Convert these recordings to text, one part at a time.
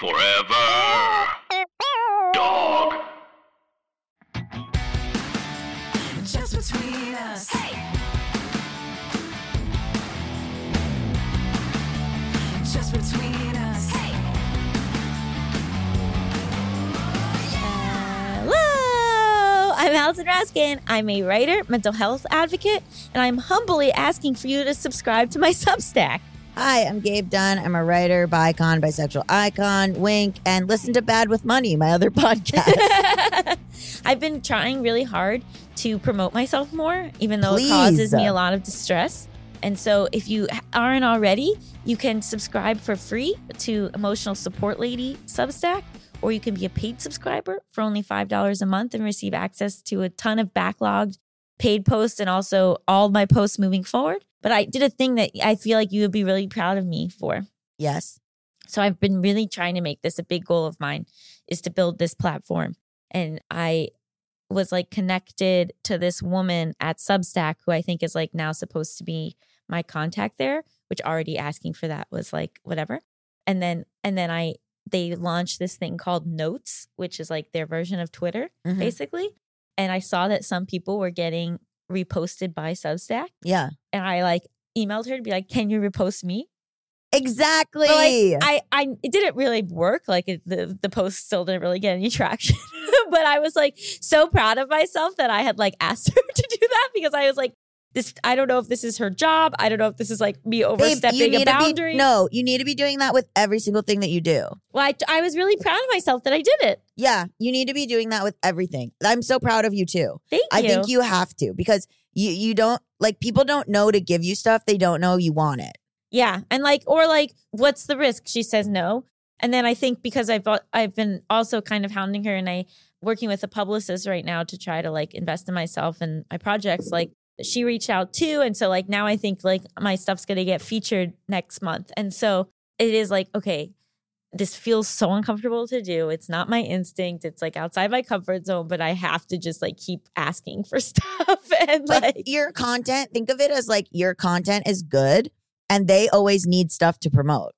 Forever. Dog. Just between us. Just between us. Hello, I'm Allison Raskin. I'm a writer, mental health advocate, and I'm humbly asking for you to subscribe to my Substack. Hi, I'm Gabe Dunn. I'm a writer, bicon, bisexual icon, wink, and listen to Bad with Money, my other podcast. I've been trying really hard to promote myself more, even though Please. it causes me a lot of distress. And so, if you aren't already, you can subscribe for free to Emotional Support Lady Substack, or you can be a paid subscriber for only $5 a month and receive access to a ton of backlogged paid posts and also all my posts moving forward. But I did a thing that I feel like you would be really proud of me for. yes. So I've been really trying to make this a big goal of mine is to build this platform. And I was like connected to this woman at Substack who I think is like now supposed to be my contact there, which already asking for that was like whatever. And then and then I they launched this thing called Notes, which is like their version of Twitter Mhm. basically. And I saw that some people were getting reposted by Substack Yeah. and I like emailed her to be like, "Can you repost me?" Exactly. Like I, I, it didn't really work. Like it, the the post still didn't really get any traction. but I was like so proud of myself that I had like asked her to do that because I was like, this. I don't know if this is her job. I don't know if this is like me Babe, overstepping a boundary. be, no, you need to be doing that with every single thing that you do. Well, I, I was really proud of myself that I did it. Yeah, you need to be doing that with everything. I'm so proud of you too. Thank I you. think you have to because you you don't like people don't know to give you stuff they don't know you want it. Yeah, and like, or like, what's the risk? She says no, and then I think because I've I've been also kind of hounding her, and I working with a publicist right now to try to like invest in myself and my projects. Like, she reached out too, and so like now I think like my stuff's gonna get featured next month, and so it is like okay. This feels so uncomfortable to do. It's not my instinct. It's like outside my comfort zone, but I have to just like keep asking for stuff and Like, like your content, think of it as like your content is good and they always need stuff to promote.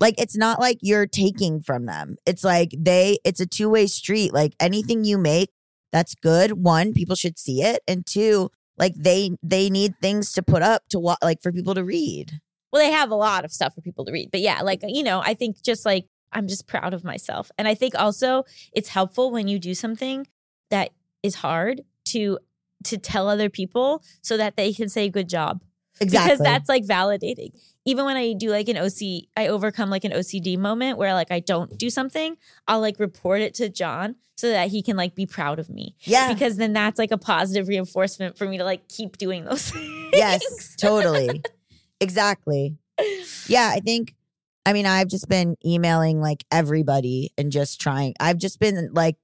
Like it's not like you're taking from them. It's like they it's a two-way street. Like anything you make that's good, one, people should see it, and two, like they they need things to put up to wa- like for people to read. well they have a lot of stuff for people to read but yeah like you know i think just like i'm just proud of myself and i think also it's helpful when you do something that is hard to to tell other people so that they can say good job Exactly. because that's like validating even when i do like an oc i overcome like an ocd moment where like i don't do something i'll like report it to john so that he can like be proud of me yeah. because then that's like a positive reinforcement for me to like keep doing those things Yes, totally. exactly. Yeah, I think I mean, I've just been emailing like everybody and just trying. I've just been like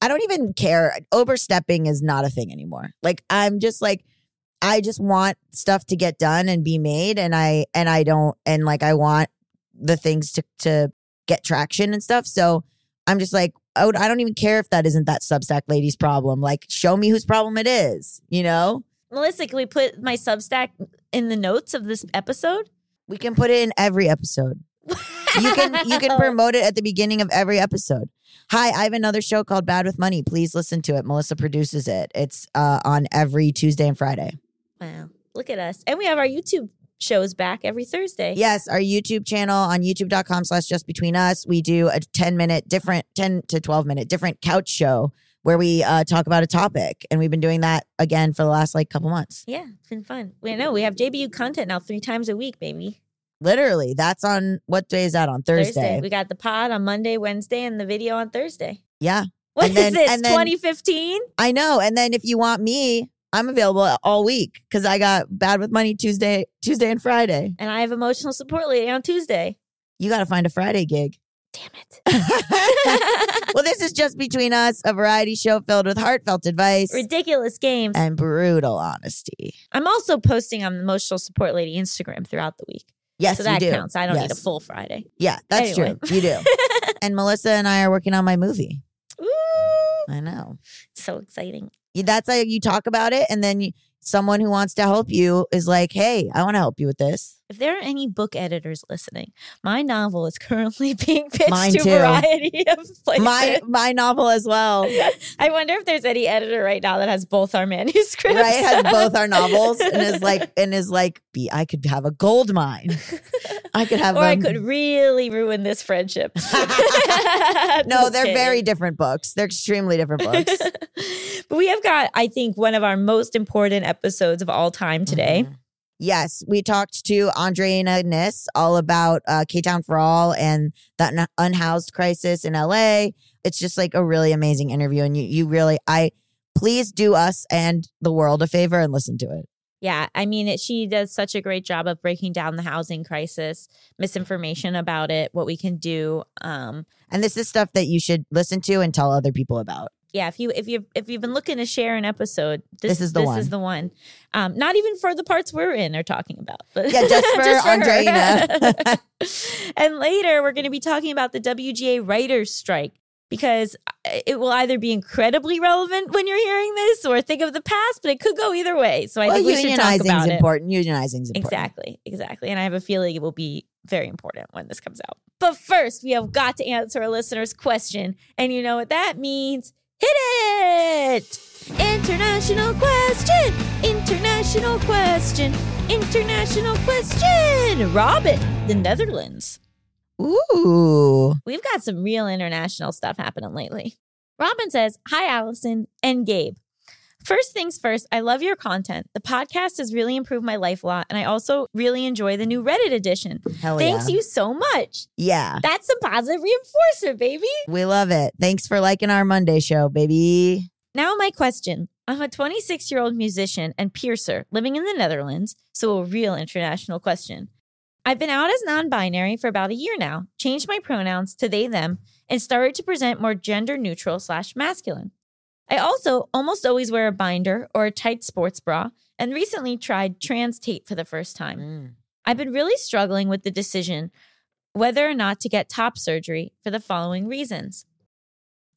I don't even care. Overstepping is not a thing anymore. Like I'm just like I just want stuff to get done and be made and I and I don't and like I want the things to to get traction and stuff. So I'm just like I would- I don't even care if that isn't that Substack lady's problem. Like show me whose problem it is, you know? Melissa, can we put my Substack in the notes of this episode? We can put it in every episode. You can you can promote it at the beginning of every episode. Hi, I have another show called Bad with Money. Please listen to it. Melissa produces it. It's uh, on every Tuesday and Friday. Wow, look at us. And we have our YouTube shows back every Thursday. Yes, our YouTube channel on youtube.com slash just between us. We do a 10 minute different 10 to 12 minute different couch show where we uh, talk about a topic. And we've been doing that again for the last like couple months. Yeah, it's been fun. We know we have JBU content now three times a week, baby. Literally, that's on what day is that on? Thursday. We got the pod on Monday, Wednesday, and the video on Thursday. Yeah. What And is then- this? and 2015? I know. And then if you want me, I'm available all week because I got bad with money Tuesday, Tuesday and Friday. And I have emotional support lady on Tuesday. You got to find a Friday gig. Damn it. well, this is just between us, a variety show filled with heartfelt advice Ridiculous games. and brutal honesty. I'm also posting on the emotional support lady Instagram throughout the week. Yes, so that do. counts. I don't need a full Friday. Yeah, that's Anyway. true. You do. and Melissa and I are working on my movie. Ooh, I know. so exciting. That's how you talk about it, and then you, someone who wants to help you is like, "Hey, I want to help you with this." If there are any book editors listening, my novel is currently being pitched Mine to too. a variety of places. My my novel as well. I wonder if there's any editor right now that has both our manuscripts. Right, has both our novels and is like and is like, be I could have a gold mine. I could have or I could really ruin this friendship. No, they're kidding. very different books. They're extremely different books. but we have got, I think, one of our most important episodes of all time today. Mhm. Yes, we talked to Andreina Kniss all about uh, K Town for All and that un- unhoused crisis in LA. It's just like a really amazing interview, and you you really I please do us and the world a favor and listen to it. Yeah, I mean, it, she does such a great job of breaking down the housing crisis, misinformation about it, what we can do. Um, And this is stuff that you should listen to and tell other people about. Yeah, if you if you if you've been looking to share an episode, this, This is the this one. is the one. Um, not even for the parts we're in or talking about, but Yeah, just for her. Andreina. and later, we're going to be talking about the WGA writers' strike because it will either be incredibly relevant when you're hearing this, or think of the past, but it could go either way. So I well, think we should talk about it. important. Unionizing is important. Exactly, exactly. And I have a feeling it will be very important when this comes out. But first, we have got to answer a listener's question. And you know what that means? Hit it! International question! International question! International question! Robin, the Netherlands. Ooh, We've got some real international stuff happening lately. Robin says, Hi, Allison and Gabe. First things first, I love your content. The podcast has really improved my life a lot, and I also really enjoy the new Reddit edition. hell Thanks yeah! you so much. Yeah, That's some positive reinforcement, baby. we love it. Thanks for liking our Monday show, baby. Now, my question I'm a 26 year old musician and piercer living in the Netherlands, so a real international question. I've been out as non binary for about a year now, changed my pronouns to they, them, and started to present more gender neutral slash masculine. I also almost always wear a binder or a tight sports bra, and recently tried trans tape for the first time. Mm. I've been really struggling with the decision whether or not to get top surgery for the following reasons.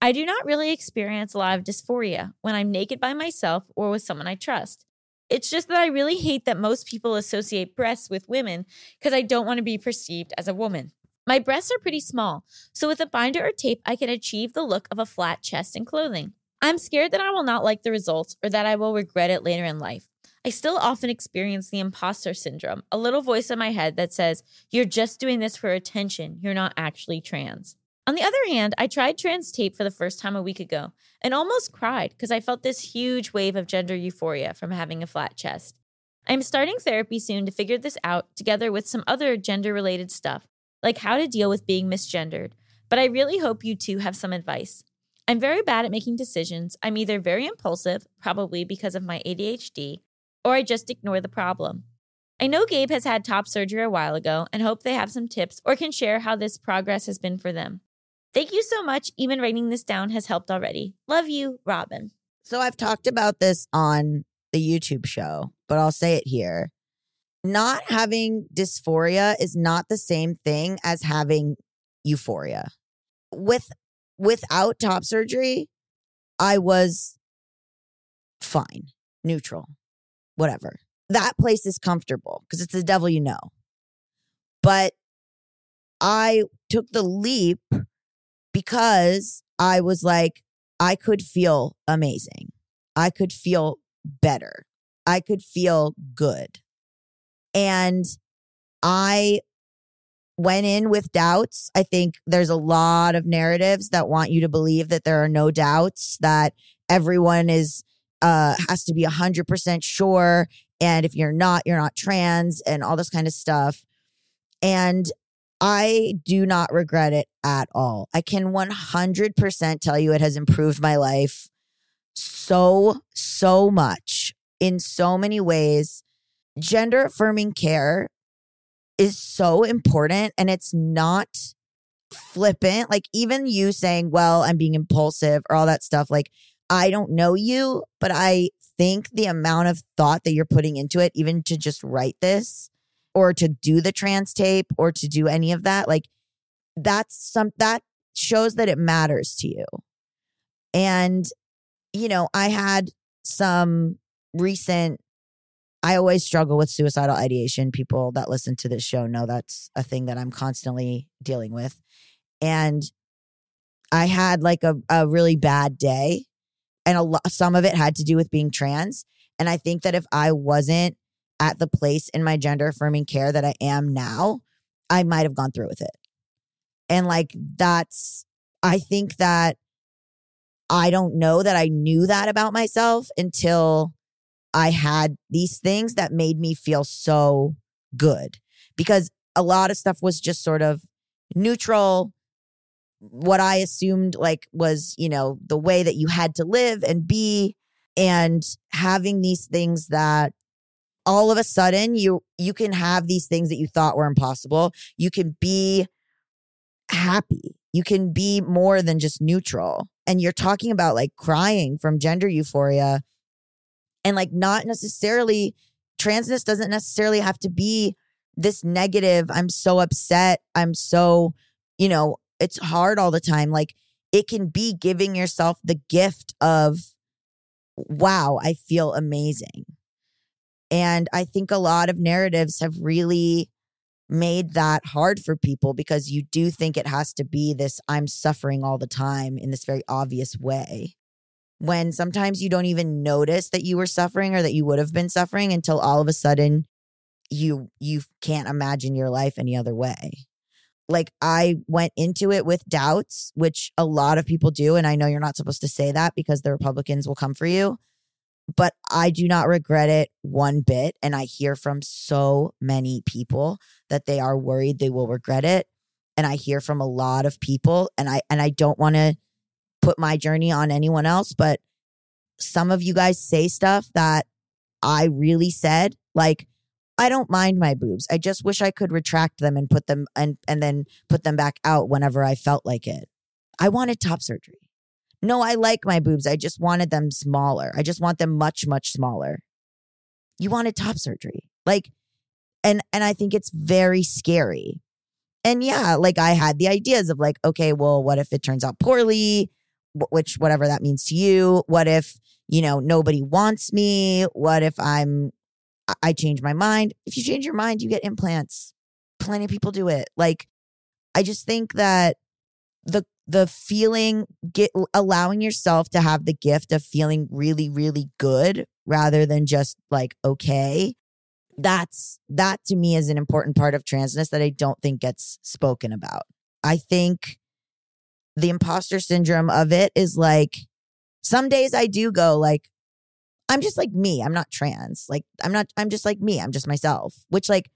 I do not really experience a lot of dysphoria when I'm naked by myself or with someone I trust. It's just that I really hate that most people associate breasts with women because I don't want to be perceived as a woman. My breasts are pretty small, so with a binder or tape, I can achieve the look of a flat chest and clothing. I'm scared that I will not like the results or that I will regret it later in life. I still often experience the imposter syndrome, a little voice in my head that says, You're just doing this for attention. You're not actually trans. On the other hand, I tried trans tape for the first time a week ago and almost cried because I felt this huge wave of gender euphoria from having a flat chest. I'm starting therapy soon to figure this out, together with some other gender related stuff, like how to deal with being misgendered. But I really hope you two have some advice. I'm very bad at making decisions. I'm either very impulsive, probably because of my ADHD, or I just ignore the problem. I know Gabe has had top surgery a while ago and hope they have some tips or can share how this progress has been for them. Thank you so much. Even writing this down has helped already. Love you, Robin. So I've talked about this on the YouTube show, but I'll say it here. Not having dysphoria is not the same thing as having euphoria. With without top surgery, I was fine, neutral, whatever. That place is comfortable because it's the devil you know. But I took the leap because I was like, I could feel amazing. I could feel better. I could feel good. And I went in with doubts. I think there's a lot of narratives that want you to believe that there are no doubts, that everyone is uh has to be 100% sure and if you're not, you're not trans and all this kind of stuff. And I do not regret it at all. I can 100% tell you it has improved my life so, so much in so many ways. Gender affirming care is so important and it's not flippant. Like, even you saying, well, I'm being impulsive or all that stuff, like, I don't know you, but I think the amount of thought that you're putting into it, even to just write this or to do the trans tape or to do any of that, like, that's some that shows that it matters to you. And, you know, I had some recent I always struggle with suicidal ideation. People that listen to this show know that's a thing that I'm constantly dealing with. And I had like a, a really bad day, and a lot, some of it had to do with being trans. And I think that if I wasn't at the place in my gender affirming care that I am now, I might have gone through with it. And like, that's, I think that I don't know that I knew that about myself until I had these things that made me feel so good because a lot of stuff was just sort of neutral. What I assumed like was, you know, the way that you had to live and be and having these things that all of a sudden you you can have these things that you thought were impossible. You can be happy. You can be more than just neutral. And you're talking about like crying from gender euphoria and like not necessarily transness doesn't necessarily have to be this negative i'm so upset i'm so you know it's hard all the time. Like it can be giving yourself the gift of wow i feel amazing. And i think a lot of narratives have really made that hard for people because you do think it has to be this i'm suffering all the time in this very obvious way when sometimes you don't even notice that you were suffering or that you would have been suffering until all of a sudden you you can't imagine your life any other way. Like i went into it with doubts which a lot of people do and i know you're not supposed to say that because the republicans will come for you but i do not regret it one bit and i hear from so many people that they are worried they will regret it and i hear from a lot of people and i and i don't want to put my journey on anyone else, but some of you guys say stuff that I really said. Like, I don't mind my boobs. I just wish I could retract them and put them and and then put them back out whenever I felt like it. I wanted top surgery. No, I like my boobs. I just wanted them smaller. I just want them much much smaller. You wanted top surgery. Like and and I think it's very scary. And yeah, like I had the ideas of like okay, well, what if it turns out poorly? Which whatever that means to you. What if, you know, nobody wants me? What if I'm, I change my mind? If you change your mind, you get implants. Plenty of people do it. Like, I just think that the, the feeling, get allowing yourself to have the gift of feeling really, really good rather than just like, okay. That's, that to me is an important part of transness that I don't think gets spoken about. I think the imposter syndrome of it is like some days I do go like I'm just like me. I'm not trans. Like I'm not I'm just like me. I'm just myself. Which like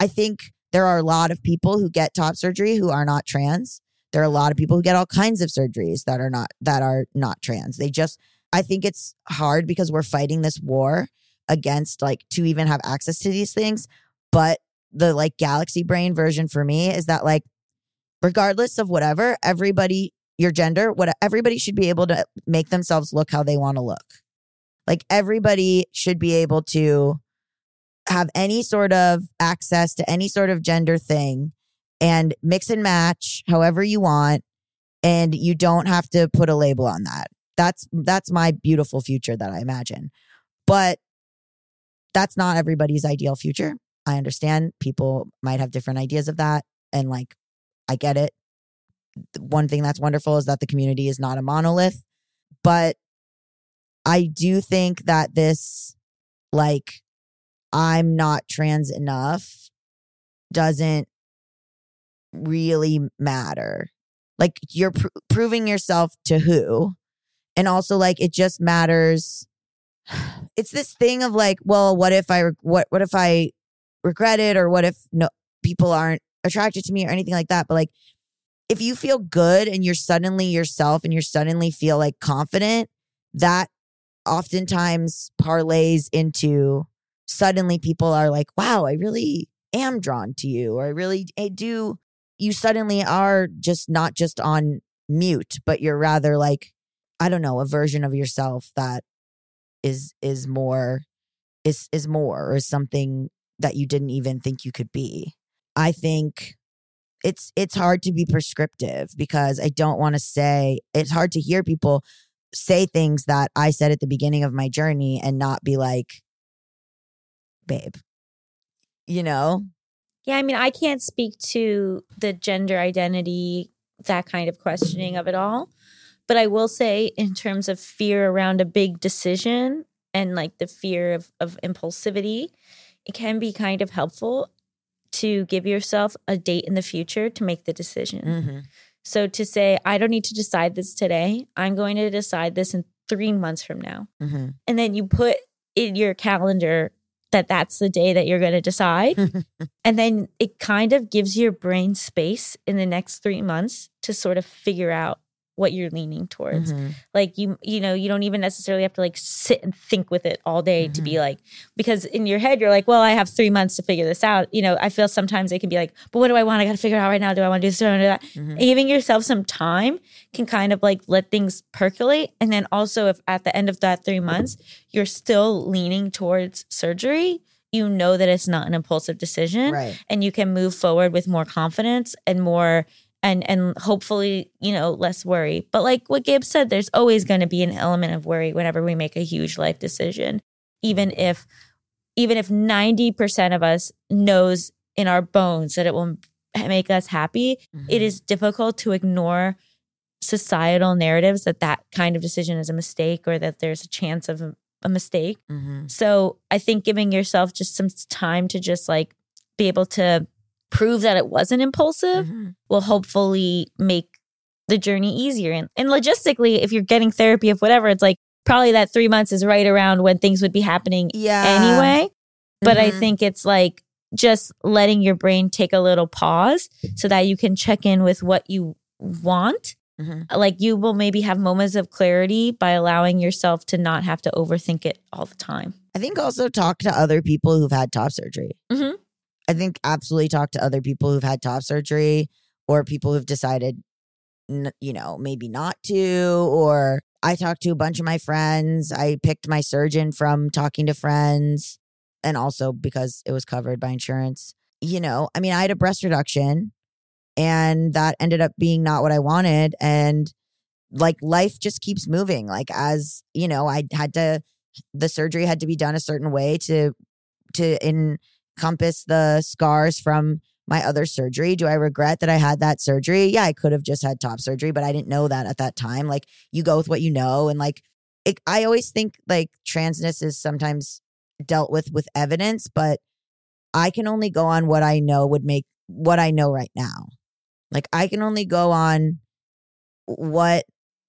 I think there are a lot of people who get top surgery who are not trans. There are a lot of people who get all kinds of surgeries that are not that are not trans. They just I think it's hard because we're fighting this war against like to even have access to these things. But the like galaxy brain version for me is that like regardless of whatever, everybody, your gender, what everybody should be able to make themselves look how they want to look. Like everybody should be able to have any sort of access to any sort of gender thing and mix and match however you want and you don't have to put a label on that. That's that's my beautiful future that I imagine. But that's not everybody's ideal future. I understand people might have different ideas of that and like I get it. One thing that's wonderful is that the community is not a monolith, but I do think that this, like, I'm not trans enough doesn't really matter. Like, you're pr- proving yourself to who? And also, like, it just matters. It's this thing of like, well, what if I, what, what if I regret it? Or what if no, people aren't attracted to me or anything like that. But like, if you feel good and you're suddenly yourself and you're suddenly feel like confident, that oftentimes parlays into suddenly people are like, wow, I really am drawn to you, or I really I do. You suddenly are just not just on mute, but you're rather like, I don't know, a version of yourself that is is more is is more or something that you didn't even think you could be. I think it's it's hard to be prescriptive because I don't want to say it's hard to hear people say things that I said at the beginning of my journey and not be like babe. You know? Yeah, I mean, I can't speak to the gender identity, that kind of questioning of it all. But I will say, in terms of fear around a big decision and like the fear of, of impulsivity, it can be kind of helpful to give yourself a date in the future to make the decision. Mm-hmm. So to say, I don't need to decide this today, I'm going to decide this in three months from now. Mm-hmm. And then you put in your calendar that that's the day that you're going to decide. and then it kind of gives your brain space in the next three months to sort of figure out what you're leaning towards. Mhm. Like you, you know, you don't even necessarily have to like sit and think with it all day to be like, because in your head you're like, well, I have three months to figure this out. You know, I feel sometimes it can be like, but what do I want? I got to figure it out right now. Do I want to do this? Do I want to do that? Mhm. Giving yourself some time can kind of like let things percolate. And then also, if at the end of that three months you're still leaning towards surgery, you know that it's not an impulsive decision Right. and you can move forward with more confidence and more and and hopefully you know less worry but like what gabe said there's always going to be an element of worry whenever we make a huge life decision even if even if 90% of us knows in our bones that it will make us happy it Mhm. is difficult to ignore societal narratives that that kind of decision is a mistake or that there's a chance of a, a mistake Mhm. so I think giving yourself just some time to just like be able to prove that it wasn't impulsive Mhm. will hopefully make the journey easier. And, and logistically, if you're getting therapy of whatever, it's like probably that three months is right around when things would be happening Yeah. anyway. But I Mhm. think it's like just letting your brain take a little pause so that you can check in with what you want. Mhm. Like you will maybe have moments of clarity by allowing yourself to not have to overthink it all the time. I think also talk to other people who've had top surgery. Mhm. I think absolutely talk to other people who've had top surgery or people who've decided, you know, maybe not to. Or I talked to a bunch of my friends. I picked my surgeon from talking to friends and also because it was covered by insurance. You know, I mean, I had a breast reduction and that ended up being not what I wanted. And like life just keeps moving. Like, as you know, I had to the surgery had to be done a certain way to to encompass the scars from my other surgery. Do I regret that I had that surgery? Yeah, I could have just had top surgery, but I didn't know that at that time. Like you go with what you know and like it, I always think like transness is sometimes dealt with with evidence, but I can only go on what I know would make what I know right now. Like I can only go on what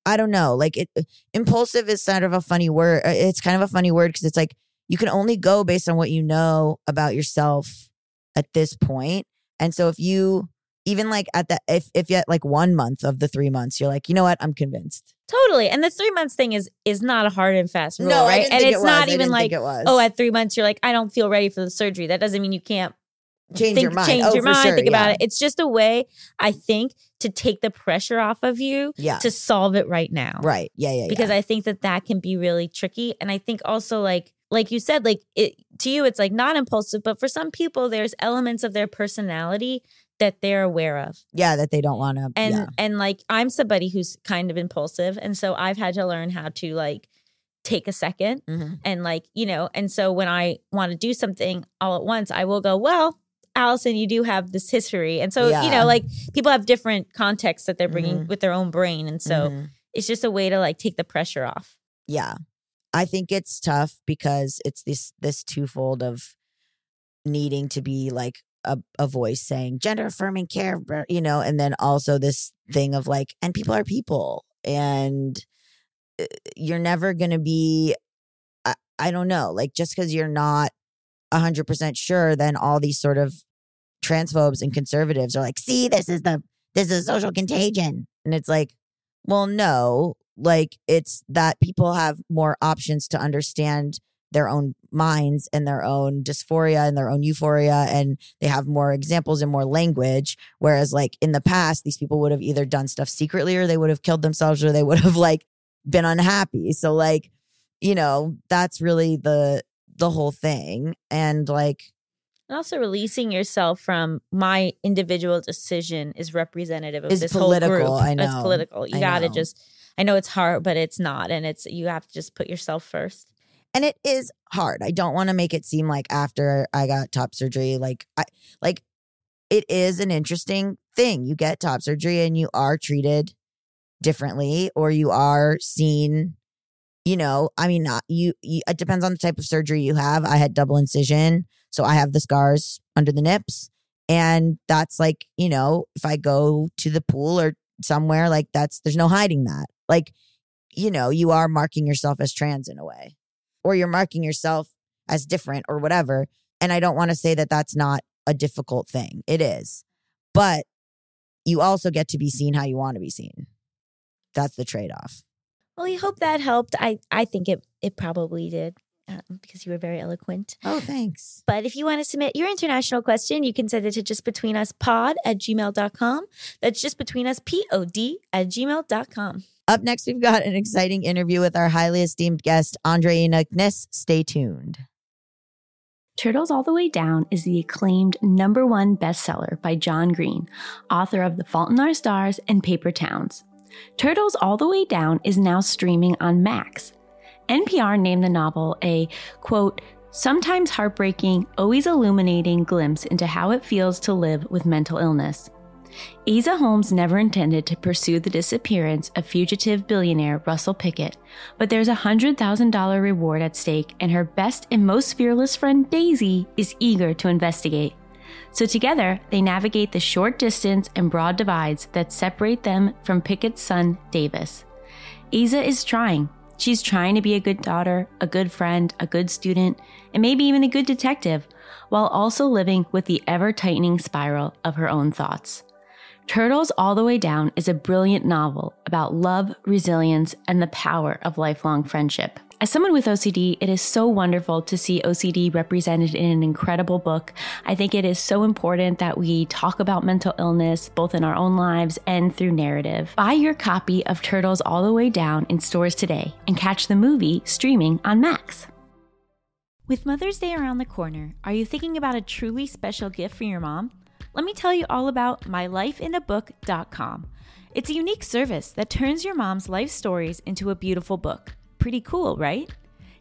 I don't know. Like it impulsive is kind of a funny word. uh, It's kind of a funny word because it's like you can only go based on what you know about yourself at this point. And so if you even like at the if if yet like one month of the three months, you're like, you know what, I'm convinced. Totally. And the three months thing is is not a hard and fast rule, I right? And it's it not even like, it was. oh, at three months you're like, I don't feel ready for the surgery. That doesn't mean you can't change think, your mind. change oh, your mind, sure, think about it. It's just a way, I think, to take the pressure off of you Yeah. to solve it right now. right. Yeah. Yeah. Because yeah. I think that that can be really tricky. And I think also like, like you said, like it to you, it's like not impulsive, but for some people, there's elements of their personality that they're aware of. yeah, that they don't want to. and yeah. and like i'm somebody who's kind of impulsive and so i've had to learn how to like take a second Mhm. and like you know and so when i want to do something all at once i will go well allison you do have this history and so you know like people have different contexts that they're bringing Mhm. with their own brain and so Mhm. it's just a way to like take the pressure off yeah i think it's tough because it's this this twofold of needing to be like a, a voice saying gender affirming care you know and then also this thing of like and people are people and uh, you're never gonna be i, I don't know like just because you're not 100% sure then all these sort of transphobes and conservatives are like see this is the this is a social contagion and it's like well no like it's that people have more options to understand their own minds and their own dysphoria and their own euphoria and they have more examples and more language. Whereas like in the past these people would have either done stuff secretly or they would have killed themselves or they would have like been unhappy. So like you know that's really the the whole thing. And like and also releasing yourself from my individual decision is representative of Is this political, whole group. I it's political. You I gotta know. just i know it's hard but it's not and it's you have to just put yourself first and it is hard. I don't want to make it seem like after I got top surgery, like I like it is an interesting thing. You get top surgery and you are treated differently, or you are seen. You know, I mean, not you, you. It depends on the type of surgery you have. I had double incision, so I have the scars under the nips, and that's like, you know, if I go to the pool or somewhere, like that's there's no hiding that. Like, you know, you are marking yourself as trans in a way or you're marking yourself as different or whatever. And I don't want to say that that's not a difficult thing. It is. But you also get to be seen how you want to be seen. That's the trade off. Well, we hope that helped. I, I think it, it probably did um, because you were very eloquent. Oh, thanks. But if you want to submit your international question, you can send it to justbetweenuspod at gmail.com. That's just between us, P-O-D at gmail.com. Up next, we've got an exciting interview with our highly esteemed guest, Andreina Kniss. Stay tuned. Turtles All the Way Down is the acclaimed number one bestseller by John Green, author of The Fault in Our Stars and Paper Towns. Turtles All the Way Down is now streaming on Max. NPR named the novel a, quote, sometimes heartbreaking, always illuminating glimpse into how it feels to live with mental illness. Aza Holmes never intended to pursue the disappearance of fugitive billionaire Russell Pickett, but there's a $100,000 reward at stake, and her best and most fearless friend Daisy is eager to investigate. So together, they navigate the short distance and broad divides that separate them from Pickett's son, Davis. Aza is trying. She's trying to be a good daughter, a good friend, a good student, and maybe even a good detective, while also living with the ever tightening spiral of her own thoughts. Turtles All the Way Down is a brilliant novel about love, resilience, and the power of lifelong friendship. As someone with OCD, it is so wonderful to see OCD represented in an incredible book. I think it is so important that we talk about mental illness both in our own lives and through narrative. Buy your copy of Turtles All the Way Down in stores today and catch the movie streaming on Max. With Mother's Day around the corner, are you thinking about a truly special gift for your mom? Let me tell you all about mylifeinabook.com. It's a unique service that turns your mom's life stories into a beautiful book. Pretty cool, right?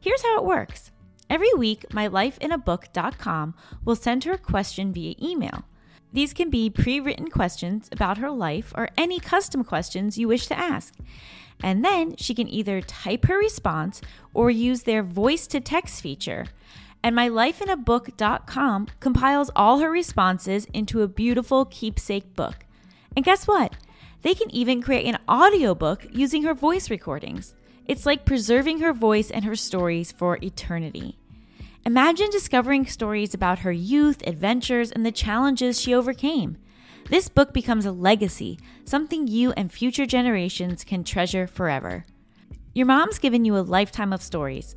Here's how it works. Every week, mylifeinabook.com will send her a question via email. These can be pre written questions about her life or any custom questions you wish to ask. And then she can either type her response or use their voice to text feature and mylifeinabook.com compiles all her responses into a beautiful keepsake book. And guess what? They can even create an audiobook using her voice recordings. It's like preserving her voice and her stories for eternity. Imagine discovering stories about her youth, adventures, and the challenges she overcame. This book becomes a legacy, something you and future generations can treasure forever. Your mom's given you a lifetime of stories.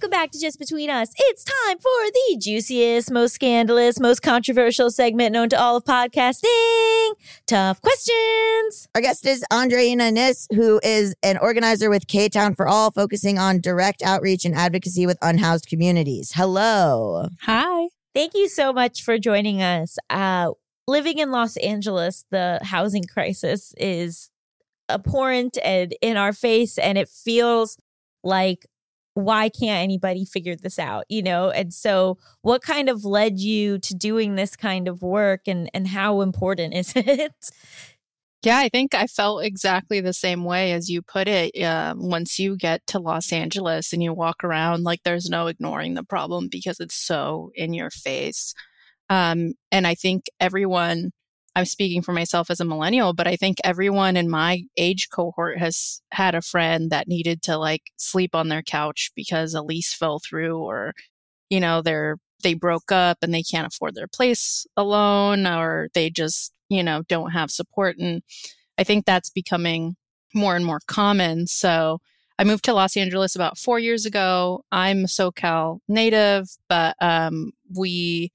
Welcome back to Just Between Us. It's time for the juiciest, most scandalous, most controversial segment known to all of podcasting. Tough questions. Our guest is Andreina Kniss, who is an organizer with K Town for All, focusing on direct outreach and advocacy with unhoused communities. Hello. Hi. Thank you so much for joining us. Uh, living in Los Angeles, the housing crisis is abhorrent and in our face, and it feels like why can't anybody figure this out you know and so what kind of led you to doing this kind of work and and how important is it Yeah, I think I felt exactly the same way as you put it. Uh, once you get to Los Angeles and you walk around, like there's no ignoring the problem because it's so in your face. Um, and I think everyone, I'm speaking for myself as a millennial, but I think everyone in my age cohort has had a friend that needed to like sleep on their couch because a lease fell through or, you know, they're, they broke up and they can't afford their place alone or they just you know, don't have support. And I think that's becoming more and more common. So I moved to Los Angeles about four years ago. I'm a SoCal native, but um, we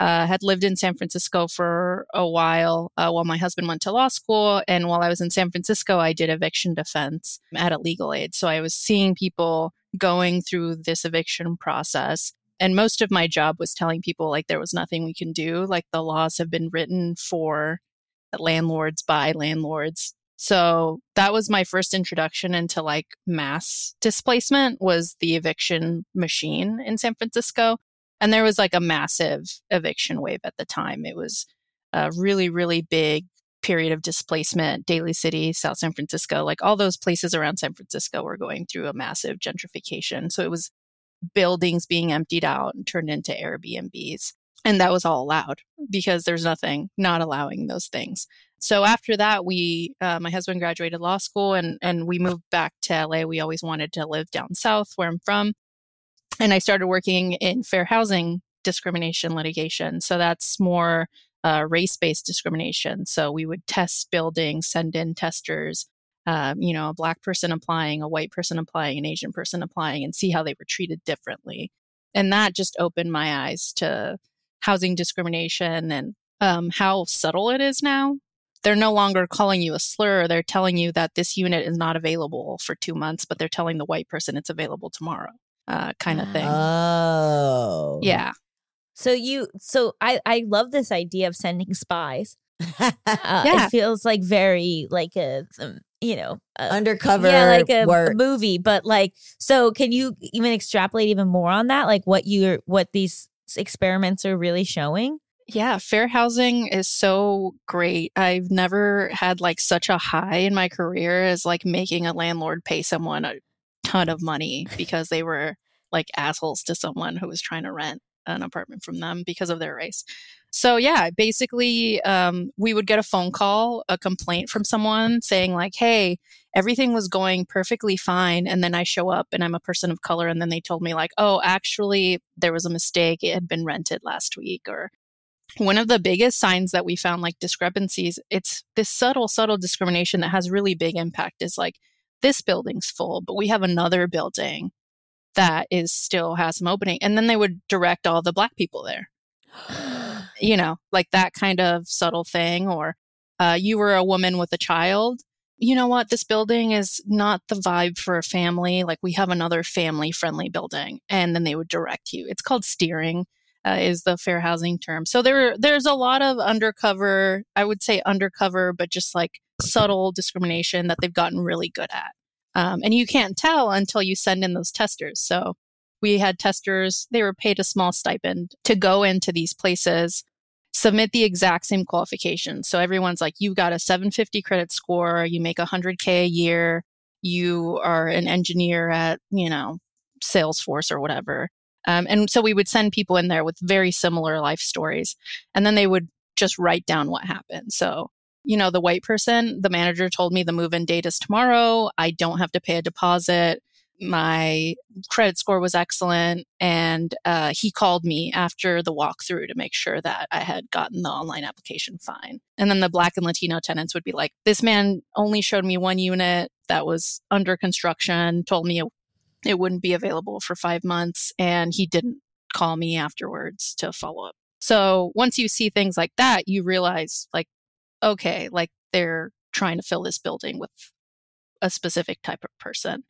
uh, had lived in San Francisco for a while uh, while my husband went to law school. And while I was in San Francisco, I did eviction defense at a legal aid. So I was seeing people going through this eviction process and most of my job was telling people like there was nothing we can do like the laws have been written for landlords by landlords so that was my first introduction into like mass displacement was the eviction machine in san francisco and there was like a massive eviction wave at the time it was a really really big period of displacement daly city south san francisco like all those places around san francisco were going through a massive gentrification so it was buildings being emptied out and turned into Airbnbs. And that was all allowed because there's nothing not allowing those things. So after that, we, uh, my husband graduated law school and, and we moved back to LA. We always wanted to live down south where I'm from. And I started working in fair housing discrimination litigation. So that's more uh, race based discrimination. So we would test buildings, send in testers, um, you know, a black person applying, a white person applying, an Asian person applying, and see how they were treated differently. And that just opened my eyes to housing discrimination and um, how subtle it is now. They're no longer calling you a slur. They're telling you that this unit is not available for two months, but they're telling the white person it's available tomorrow, uh, kind of thing. Oh. yeah. So you, so I, I love this idea of sending spies. Uh, Yeah. It feels like very like a, um, you know, a, Undercover yeah, like a, a movie. But like, so can you even extrapolate even more on that? Like what you what these experiments are really showing? Yeah, fair housing is so great. I've never had like such a high in my career as like making a landlord pay someone a ton of money because they were like assholes to someone who was trying to rent an apartment from them because of their race. So yeah, basically, um, we would get a phone call, a complaint from someone saying like, "Hey, everything was going perfectly fine," and then I show up and I'm a person of color, and then they told me like, "Oh, actually, there was a mistake. It had been rented last week," or one of the biggest signs that we found like discrepancies it's this subtle subtle discrimination that has really big impact is like this building's full but we have another building that is still has some opening and then they would direct all the black people there. You know like that kind of subtle thing or uh, you were a woman with a child. You know what? This building is not the vibe for a family. Like we have another family friendly building and then they would direct you. It's called steering uh, is the fair housing term. So there, there's a lot of undercover, I would say undercover, but just like subtle discrimination that they've gotten really good at. Um, and you can't tell until you send in those testers. So we had testers, they were paid a small stipend to go into these places, submit the exact same qualifications. So everyone's like, you've got a 750 credit score, you make 100K a year, you are an engineer at, you know, Salesforce or whatever. Um, and so we would send people in there with very similar life stories. And then they would just write down what happened. So, you know, the white person, the manager told me the move in date is tomorrow. I don't have to pay a deposit. My credit score was excellent. And uh, he called me after the walkthrough to make sure that I had gotten the online application fine. And then the black and Latino tenants would be like, this man only showed me one unit that was under construction, told me it it wouldn't be available for five months. And he didn't call me afterwards to follow up. So once you see things like that, you realize, like, okay, like they're trying to fill this building with a specific type of person.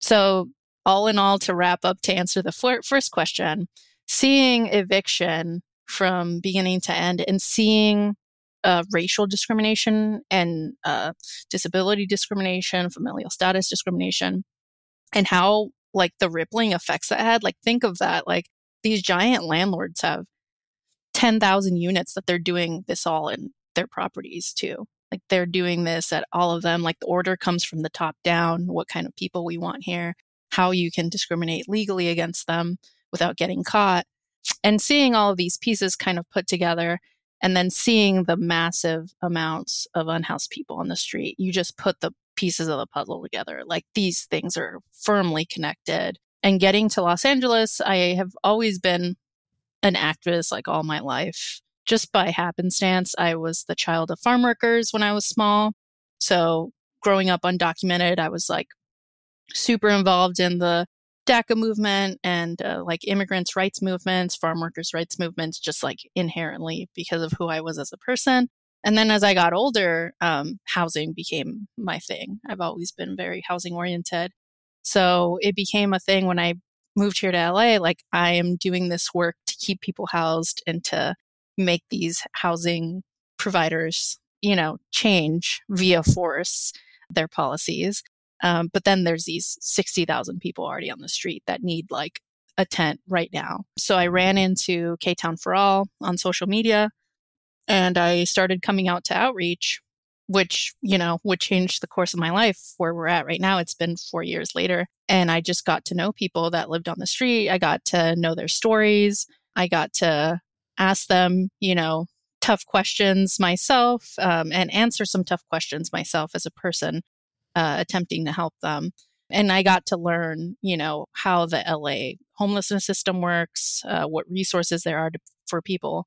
So, all in all, to wrap up, to answer the fir- first question, seeing eviction from beginning to end and seeing uh, racial discrimination and uh, disability discrimination, familial status discrimination, and how like the rippling effects that had. Like, think of that. Like, these giant landlords have 10,000 units that they're doing this all in their properties too. Like they're doing this at all of them. Like the order comes from the top down, what kind of people we want here, how you can discriminate legally against them without getting caught. And seeing all of these pieces kind of put together and then seeing the massive amounts of unhoused people on the street, you just put the pieces of the puzzle together. Like these things are firmly connected. And getting to Los Angeles, I have always been an activist like all my life. Just by happenstance, I was the child of farm workers when I was small. So growing up undocumented, I was like super involved in the DACA movement and uh, like immigrants' rights movements, farm workers' rights movements, just like inherently because of who I was as a person. And then as I got older, um, housing became my thing. I've always been very housing oriented. So it became a thing when I moved here to LA. Like, I am doing this work to keep people housed and to make these housing providers, you know, change via force their policies. Um, but then there's these 60,000 people already on the street that need like a tent right now. So I ran into K Town for All on social media and I started coming out to outreach, which, you know, would change the course of my life where we're at right now. It's been four years later. And I just got to know people that lived on the street. I got to know their stories. I got to ask them, you know, tough questions myself um, and answer some tough questions myself as a person uh, attempting to help them. And I got to learn, you know, how the LA homelessness system works, uh, what resources there are to, for people.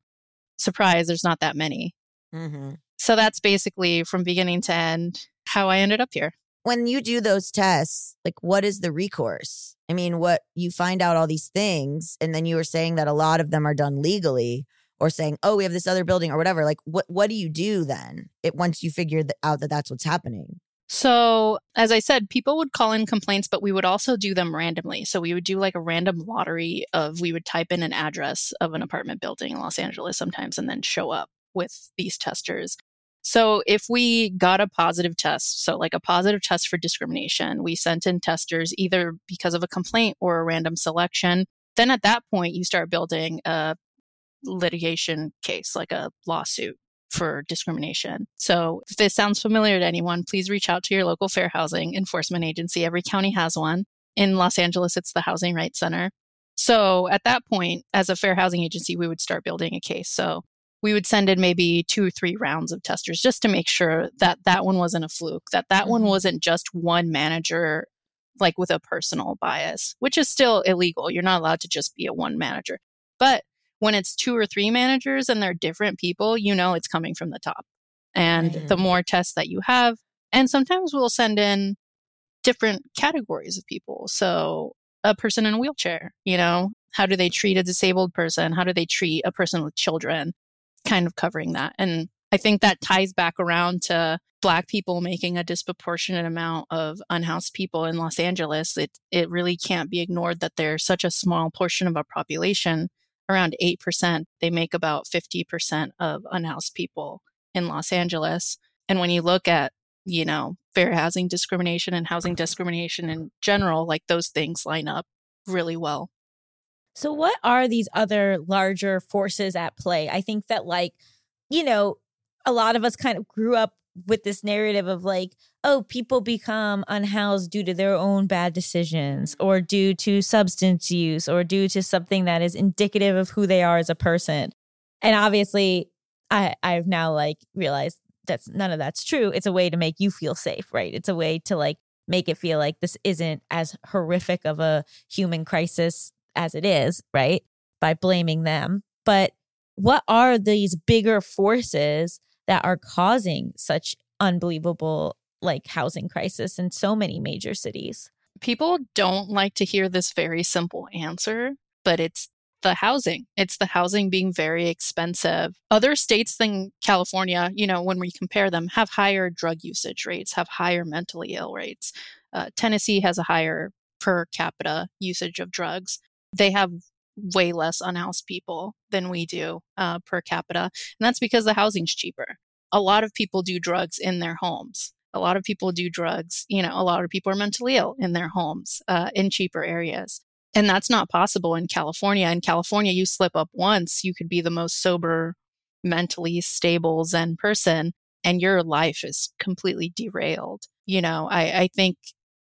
Surprise, there's not that many. Mm-hmm. So that's basically from beginning to end how I ended up here. When you do those tests, like what is the recourse? I mean, what you find out all these things, and then you were saying that a lot of them are done legally, or saying, "Oh, we have this other building," or whatever. Like, what what do you do then? It once you figure out that that's what's happening. So, as I said, people would call in complaints, but we would also do them randomly. So, we would do like a random lottery of we would type in an address of an apartment building in Los Angeles sometimes and then show up with these testers. So, if we got a positive test, so like a positive test for discrimination, we sent in testers either because of a complaint or a random selection. Then at that point, you start building a litigation case, like a lawsuit for discrimination. So if this sounds familiar to anyone, please reach out to your local fair housing enforcement agency. Every county has one. In Los Angeles, it's the Housing Rights Center. So at that point, as a fair housing agency, we would start building a case. So we would send in maybe two or three rounds of testers just to make sure that that one wasn't a fluke, that that one Mhm. wasn't just one manager like with a personal bias, which is still illegal. You're not allowed to just be a one manager. But when it's two or three managers and they're different people, you know it's coming from the top. And Mhm. the more tests that you have, and sometimes we'll send in different categories of people. So a person in a wheelchair, you know, how do they treat a disabled person? How do they treat a person with children? Kind of covering that. And I think that ties back around to black people making a disproportionate amount of unhoused people in Los Angeles. It it really can't be ignored that they're such a small portion of our population, around 8%. They make about 50% of unhoused people in Los Angeles. And when you look at, you know, fair housing discrimination and housing discrimination in general, like those things line up really well. So, what are these other larger forces at play? I think that, like, you know, a lot of us kind of grew up with this narrative of like, oh, people become unhoused due to their own bad decisions or due to substance use or due to something that is indicative of who they are as a person. And obviously, I, I've now like realized that's none of that's true. It's a way to make you feel safe, right? It's a way to like make it feel like this isn't as horrific of a human crisis as it is, right? By blaming them. But what are these bigger forces that are causing such unbelievable like housing crisis in so many major cities? People don't like to hear this very simple answer, but it's the housing. It's the housing being very expensive. Other states than California, you know, when we compare them, have higher drug usage rates, have higher mentally ill rates. Uh, Tennessee has a higher per capita usage of drugs. They have way less unhoused people than we do uh, per capita. And that's because the housing's cheaper. A lot of people do drugs in their homes. A lot of people do drugs, you know, a lot of people are mentally ill in their homes uh, in cheaper areas. And that's not possible in California. In California, you slip up once, you could be the most sober, mentally stable Zen person. and your life is completely derailed. You know, I, I think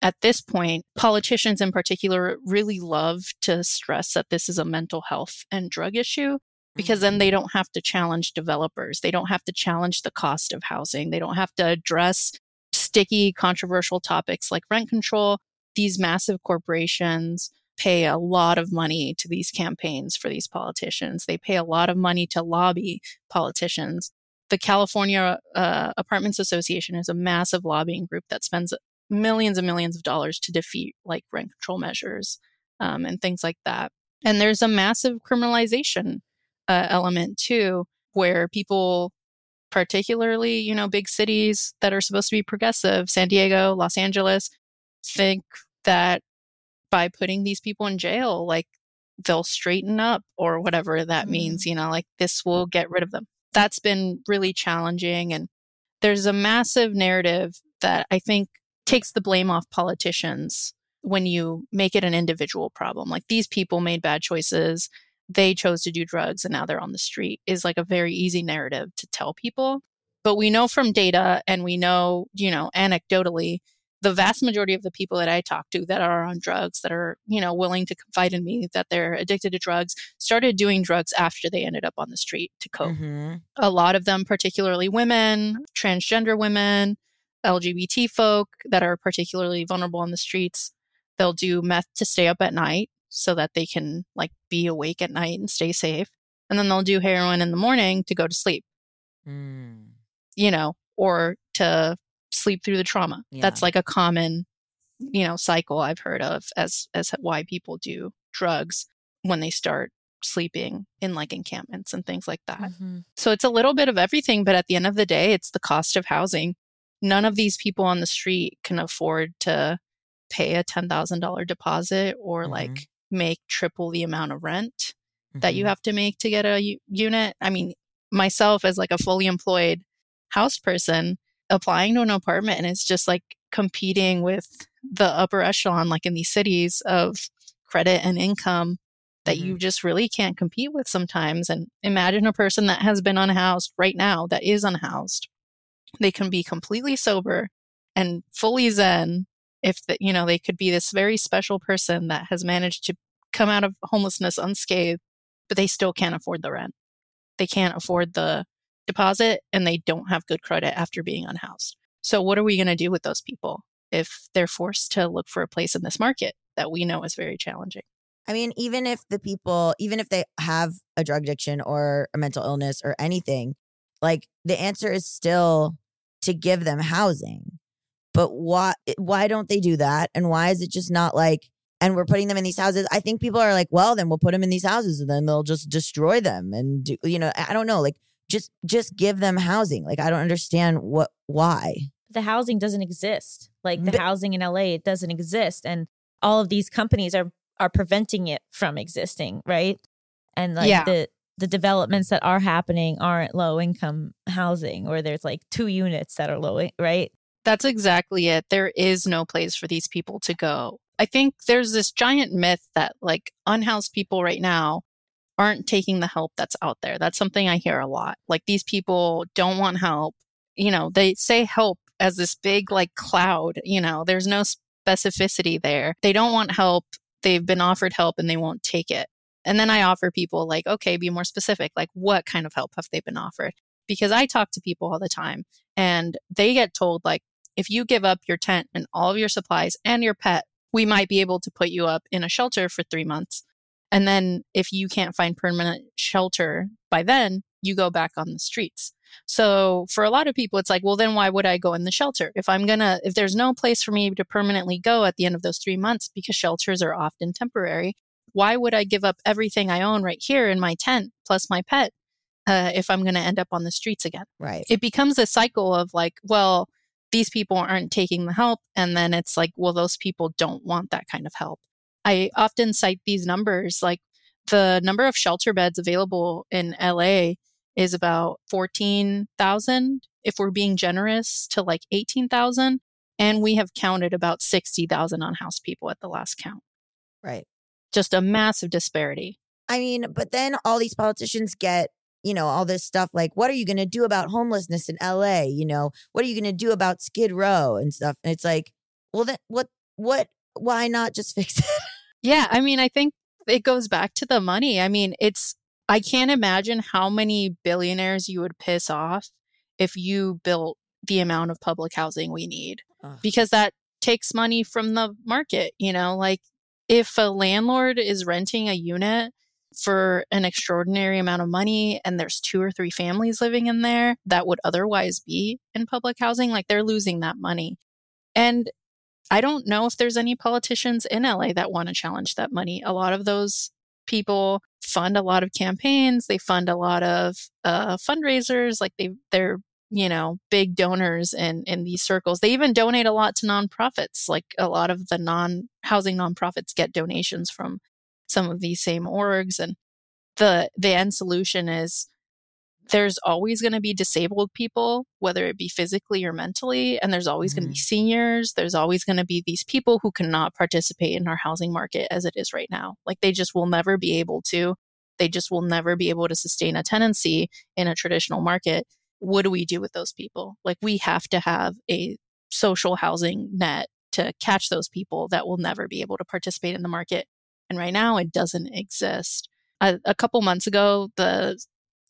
at this point, politicians in particular really love to stress that this is a mental health and drug issue because then they don't have to challenge developers. They don't have to challenge the cost of housing. They don't have to address sticky, controversial topics like rent control. These massive corporations pay a lot of money to these campaigns for these politicians. They pay a lot of money to lobby politicians. The California uh, Apartments Association is a massive lobbying group that spends millions and millions of dollars to defeat like rent control measures um, and things like that. And there's a massive criminalization uh, element too, where people, particularly, you know, big cities that are supposed to be progressive, San Diego, Los Angeles, think that by putting these people in jail, like they'll straighten up or whatever that means, you know, like this will get rid of them. That's been really challenging. And there's a massive narrative that I think takes the blame off politicians when you make it an individual problem. Like these people made bad choices, they chose to do drugs and now they're on the street is like a very easy narrative to tell people. But we know from data and we know, you know, anecdotally, the vast majority of the people that I talk to that are on drugs, that are, you know, willing to confide in me that they're addicted to drugs, started doing drugs after they ended up on the street to cope Mhm. a lot of them, particularly women, transgender women, LGBT folk that are particularly vulnerable on the streets, they'll do meth to stay up at night so that they can like be awake at night and stay safe. And then they'll do heroin in the morning to go to sleep, Mm. you know, or to sleep through the trauma. Yeah. That's like a common, you know, cycle I've heard of as as why people do drugs when they start sleeping in like encampments and things like that. Mhm. So it's a little bit of everything, but at the end of the day, it's the cost of housing. None of these people on the street can afford to pay a $10,000 deposit or Mhm. like make triple the amount of rent that you Mhm. have to make to get a u- unit. I mean, myself as like a fully employed house person applying to an apartment and it's just like competing with the upper echelon like in these cities of credit and income that you just really can't compete with sometimes and imagine a person that has been unhoused right now that is unhoused they can be completely sober and fully zen if the, you know they could be this very special person that has managed to come out of homelessness unscathed but they still can't afford the rent. They can't afford the deposit and they don't have good credit after being unhoused. So what are we going to do with those people if they're forced to look for a place in this market that we know is very challenging? I mean, even if the people, even if they have a drug addiction or a mental illness or anything, like the answer is still to give them housing. But why why don't they do that? And why is it just not like and we're putting them in these houses? I think people are like, well, then we'll put them in these houses and then they'll just destroy them and do you know, I I don't know, like just just give them housing. Like I don't understand what why. the housing doesn't exist. Like the But- housing in LA, it doesn't exist, and all of these companies are are preventing it from existing, right? And like Yeah. the the developments that are happening aren't low income housing, or there's like two units that are low, right? That's exactly it. There is no place for these people to go. I think there's this giant myth that like unhoused people right now aren't taking the help that's out there. That's something I hear a lot. Like these people don't want help. You know, they say help as this big like cloud, you know, there's no specificity there. They don't want help. They've been offered help and they won't take it. And then I offer people like, okay, be more specific. Like what kind of help have they been offered? Because I talk to people all the time and they get told like, if you give up your tent and all of your supplies and your pet, we might be able to put you up in a shelter for three months. And then if you can't find permanent shelter by then, you go back on the streets. So for a lot of people, it's like, well, then why would I go in the shelter? If I'm going to, if there's no place for me to permanently go at the end of those three months, because shelters are often temporary, why would I give up everything I own right here in my tent plus my pet uh, if I'm going to end up on the streets again? Right. it becomes a cycle of like, well, these people aren't taking the help. And then it's like, well, those people don't want that kind of help. I often cite these numbers like the number of shelter beds available in LA is about 14,000 if we're being generous to like 18,000 and we have counted about 60,000 unhoused people at the last count. Right. Just a massive disparity. I mean, but then all these politicians get, you know, all this stuff like, what are you going to do about homelessness in LA? You know, what are you going to do about Skid Row and stuff? And it's like, well, then what, what, why not just fix it? Yeah, I mean, I think it goes back to the money. I mean, it's I can't imagine how many billionaires you would piss off if you built the amount of public housing we need Ugh. because that takes money from the market, you know, like if a landlord is renting a unit for an extraordinary amount of money and there's two or three families living in there that would otherwise be in public housing, like they're losing that money. And I don't know if there's any politicians in LA that want to challenge that money. A lot of those people fund a lot of campaigns, they fund a lot of uh, fundraisers, like they they're you know big donors in in these circles. They even donate a lot to nonprofits. Like a lot of the non housing nonprofits get donations from some of these same orgs, and the the end solution is there's always going to be disabled people, whether it be physically or mentally, and there's always going to be mm-hmm. seniors. There's always going to be these people who cannot participate in our housing market as it is right now. Like they just will never be able to. They just will never be able to sustain a tenancy in a traditional market. What do we do with those people? Like we have to have a social housing net to catch those people that will never be able to participate in the market. And right now it doesn't exist. A, a couple months ago, the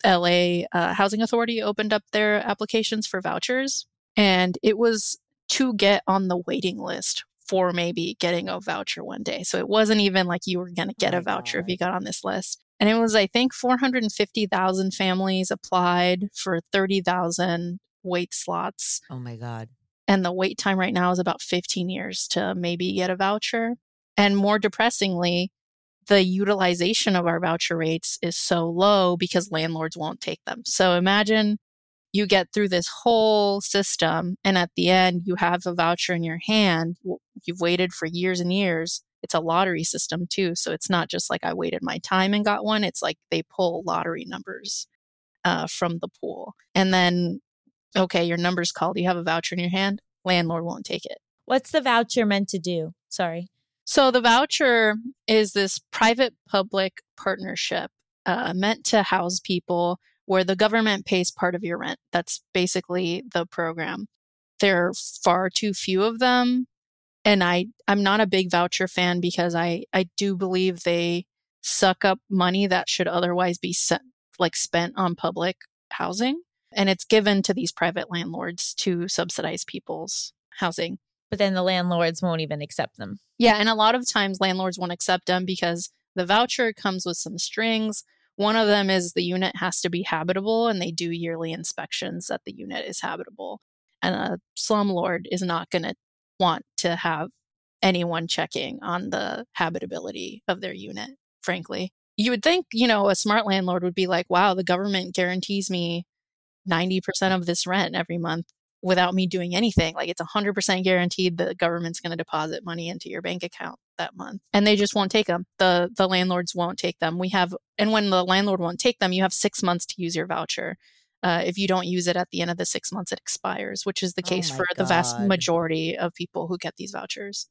LA uh, Housing Authority opened up their applications for vouchers, and it was to get on the waiting list for maybe getting a voucher one day. So it wasn't even like you were going to get my a voucher if you got on this list. And it was, I think, 450,000 families applied for 30,000 wait slots. Oh my God. And the wait time right now is about 15 years to maybe get a voucher. And more depressingly, the utilization of our voucher rates is so low because landlords won't take them. So imagine you get through this whole system and at the end you have a voucher in your hand. You've waited for years and years. It's a lottery system too. So it's not just like I waited my time and got one. It's like they pull lottery numbers uh, from the pool. And then, okay, your number's called. You have a voucher in your hand. Landlord won't take it. What's the voucher meant to do? Sorry. So the voucher is this private public partnership uh, meant to house people where the government pays part of your rent. That's basically the program. There are far too few of them. And I, I'm not a big voucher fan because I, I do believe they suck up money that should otherwise be sent, like spent on public housing. And it's given to these private landlords to subsidize people's housing. But then the landlords won't even accept them. Yeah, and a lot of times landlords won't accept them because the voucher comes with some strings. One of them is the unit has to be habitable, and they do yearly inspections that the unit is habitable. And a slumlord is not going to want to have anyone checking on the habitability of their unit, frankly. You would think, you know, a smart landlord would be like, wow, the government guarantees me 90% of this rent every month without me doing anything. Like it's 100% guaranteed the government's going to deposit money into your bank account that month. And they just won't take them. The the landlords won't take them. We have and when the landlord won't take them, you have 6 months to use your voucher. Uh, if you don't use it at the end of the 6 months it expires, which is the Oh case my for the vast majority of people who get these vouchers.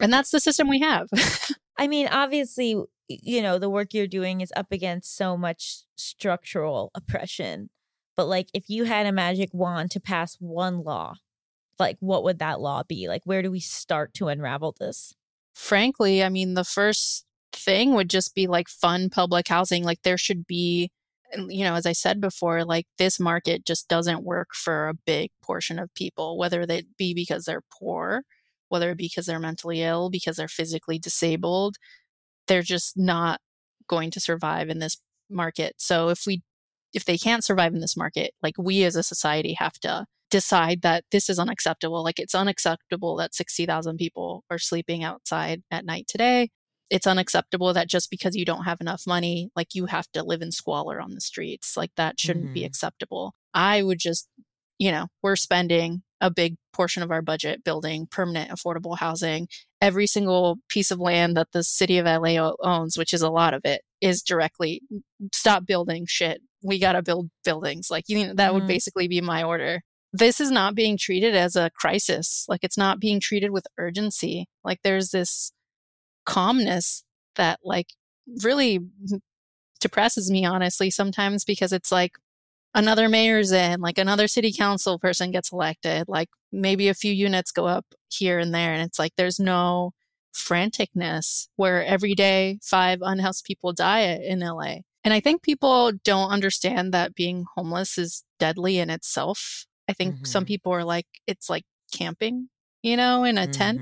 And that's the system we have. I mean, obviously, you know, the work you're doing is up against so much structural oppression. But like, if you had a magic wand to pass one law, like, what would that law be? Like, where do we start to unravel this? frankly, I mean, the first thing would just be like fun public housing. Like there should be, you know, as I said before, like this market just doesn't work for a big portion of people, whether they be because they're poor, whether it be because they're mentally ill, because they're physically disabled. They're just not going to survive in this market. So if we, if they can't survive in this market, like we as a society have to decide that this is unacceptable. Like it's unacceptable that 60,000 people are sleeping outside at night today. It's unacceptable that just because you don't have enough money, like you have to live in squalor on the streets. Like that shouldn't be Mhm. acceptable. I would just, you know, we're spending a big portion of our budget building permanent affordable housing. Every single piece of land that the city of LA owns, which is a lot of it, is directly stop building shit. We got to build buildings. Like, you know, that would Mhm. basically be my order this is not being treated as a crisis. Like it's not being treated with urgency. Like there's this calmness that like really depresses me honestly sometimes because it's like another mayor's in, like another city council person gets elected, like maybe a few units go up here and there. And it's like there's no franticness where every day five unhoused people die in LA. And I think people don't understand that being homeless is deadly in itself. I think some Mhm. people are like, it's like camping, you know, in a tent.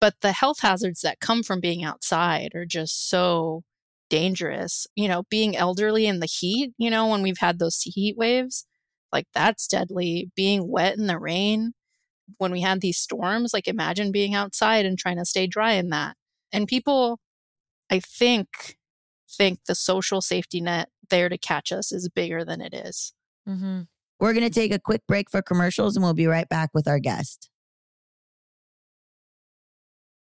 But the health hazards that come from being outside are just so dangerous. You know, being elderly in the heat, you know, when we've had those heat waves, like that's deadly. Being wet in the rain, when we had these storms, like imagine being outside and trying to stay dry in that. And people, I think, think the social safety net there to catch us is bigger than it is. Mm-hmm. We're going to take a quick break for commercials and we'll be right back with our guest.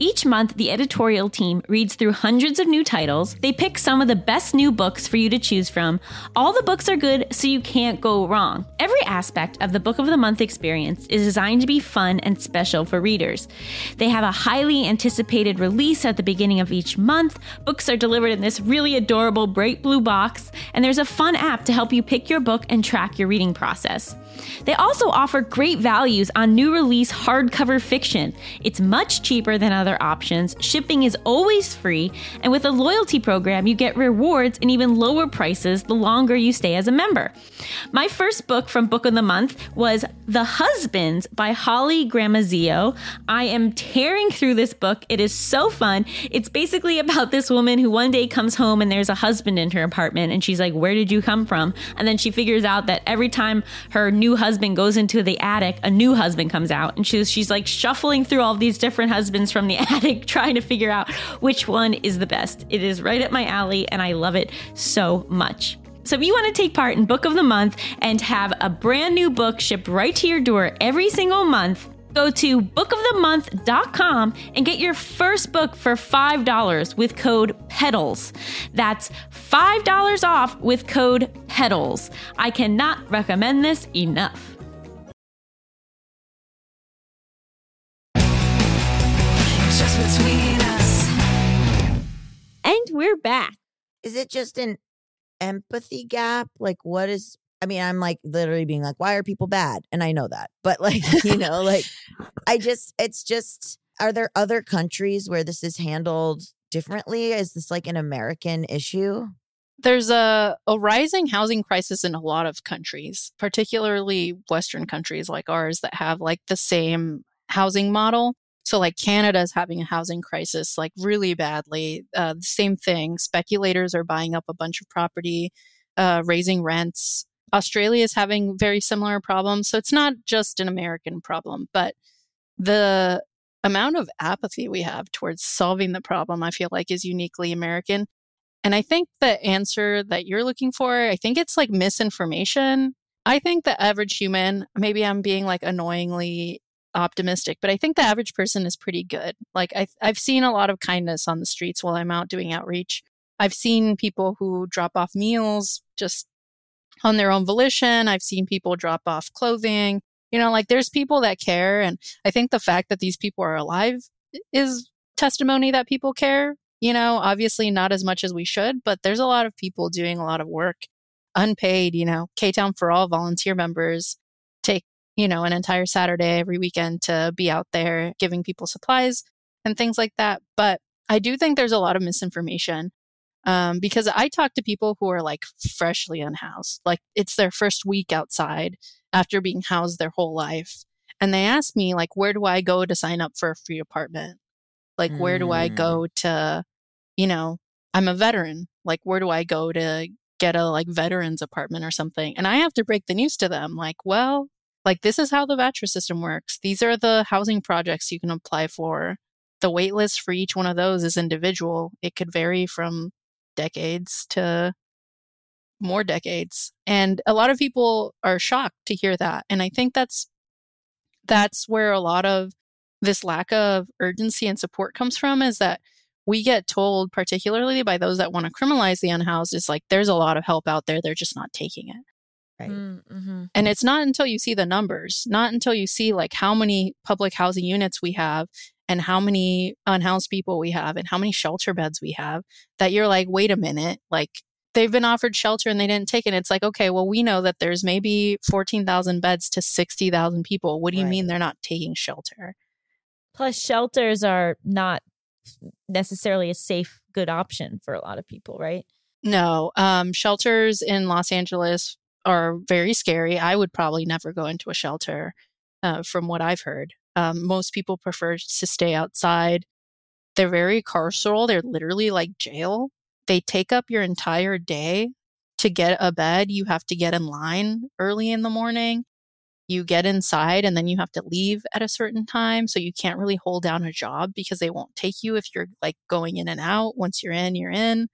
Each month, the editorial team reads through hundreds of new titles. They pick some of the best new books for you to choose from. All the books are good, so you can't go wrong. Every aspect of the Book of the Month experience is designed to be fun and special for readers. They have a highly anticipated release at the beginning of each month. Books are delivered in this really adorable bright blue box, and there's a fun app to help you pick your book and track your reading process. They also offer great values on new release hardcover fiction. It's much cheaper than other options, shipping is always free, and with a loyalty program, you get rewards and even lower prices the longer you stay as a member. My first book from Book of the Month was The Husbands by Holly Gramazio. I am tearing through this book. It is so fun. It's basically about this woman who one day comes home and there's a husband in her apartment, and she's like, Where did you come from? And then she figures out that every time her new husband goes into the attic, a new husband comes out. And she's, she's like shuffling through all these different husbands from the attic, trying to figure out which one is the best. It is right up my alley, and I love it so much. So, if you want to take part in Book of the Month and have a brand new book shipped right to your door every single month, go to bookofthemonth.com and get your first book for $5 with code PEDALS. That's $5 off with code PEDALS. I cannot recommend this enough. And we're back. Is it just an empathy gap? Like, what is, I mean, I'm like literally being like, why are people bad? And I know that. But like, you know, like, I just, it's just, are there other countries where this is handled differently? Is this like an American issue? There's a, a rising housing crisis in a lot of countries, particularly Western countries like ours that have like the same housing model. So, like Canada is having a housing crisis, like really badly. Uh, the same thing. Speculators are buying up a bunch of property, uh, raising rents. Australia is having very similar problems. So, it's not just an American problem, but the amount of apathy we have towards solving the problem, I feel like, is uniquely American. And I think the answer that you're looking for, I think it's like misinformation. I think the average human, maybe I'm being like annoyingly optimistic, but I think the average person is pretty good. Like I, I've seen a lot of kindness on the streets while I'm out doing outreach. I've seen people who drop off meals just on their own volition. I've seen people drop off clothing. You know, like there's people that care. And I think the fact that these people are alive is testimony that people care. You know, obviously not as much as we should, but there's a lot of people doing a lot of work unpaid. You know, K Town for All volunteer members take, you know, an entire Saturday every weekend to be out there giving people supplies and things like that. But I do think there's a lot of misinformation um, because I talk to people who are like freshly unhoused, like it's their first week outside after being housed their whole life. And they ask me, like, where do I go to sign up for a free apartment? Like, where do I Mm. go to, you know, I'm a veteran. Like, where do I go to get a like veterans apartment or something? And I have to break the news to them, like, well, like this is how the voucher system works. These are the housing projects you can apply for. The wait list for each one of those is individual. It could vary from decades to more decades. And a lot of people are shocked to hear that. And I think that's that's where a lot of this lack of urgency and support comes from is that we get told, particularly by those that want to criminalize the unhoused, is like there's a lot of help out there. They're just not taking it. Right. Mm-hmm. And it's not until you see the numbers, not until you see like how many public housing units we have and how many unhoused people we have and how many shelter beds we have that you're like, wait a minute, like they've been offered shelter and they didn't take it. It's like, okay, well, we know that there's maybe 14,000 beds to 60,000 people. What do you Right. mean they're not taking shelter? Plus, shelters are not necessarily a safe, good option for a lot of people, right? No, um, shelters in Los Angeles are very scary. I would probably never go into a shelter, uh, from what I've heard. Um, most people prefer to stay outside. They're very carceral. They're literally like jail. They take up your entire day. To get a bed, you have to get in line early in the morning. You get inside and then you have to leave at a certain time. So you can't really hold down a job because they won't take you if you're like going in and out. Once you're in, you're in.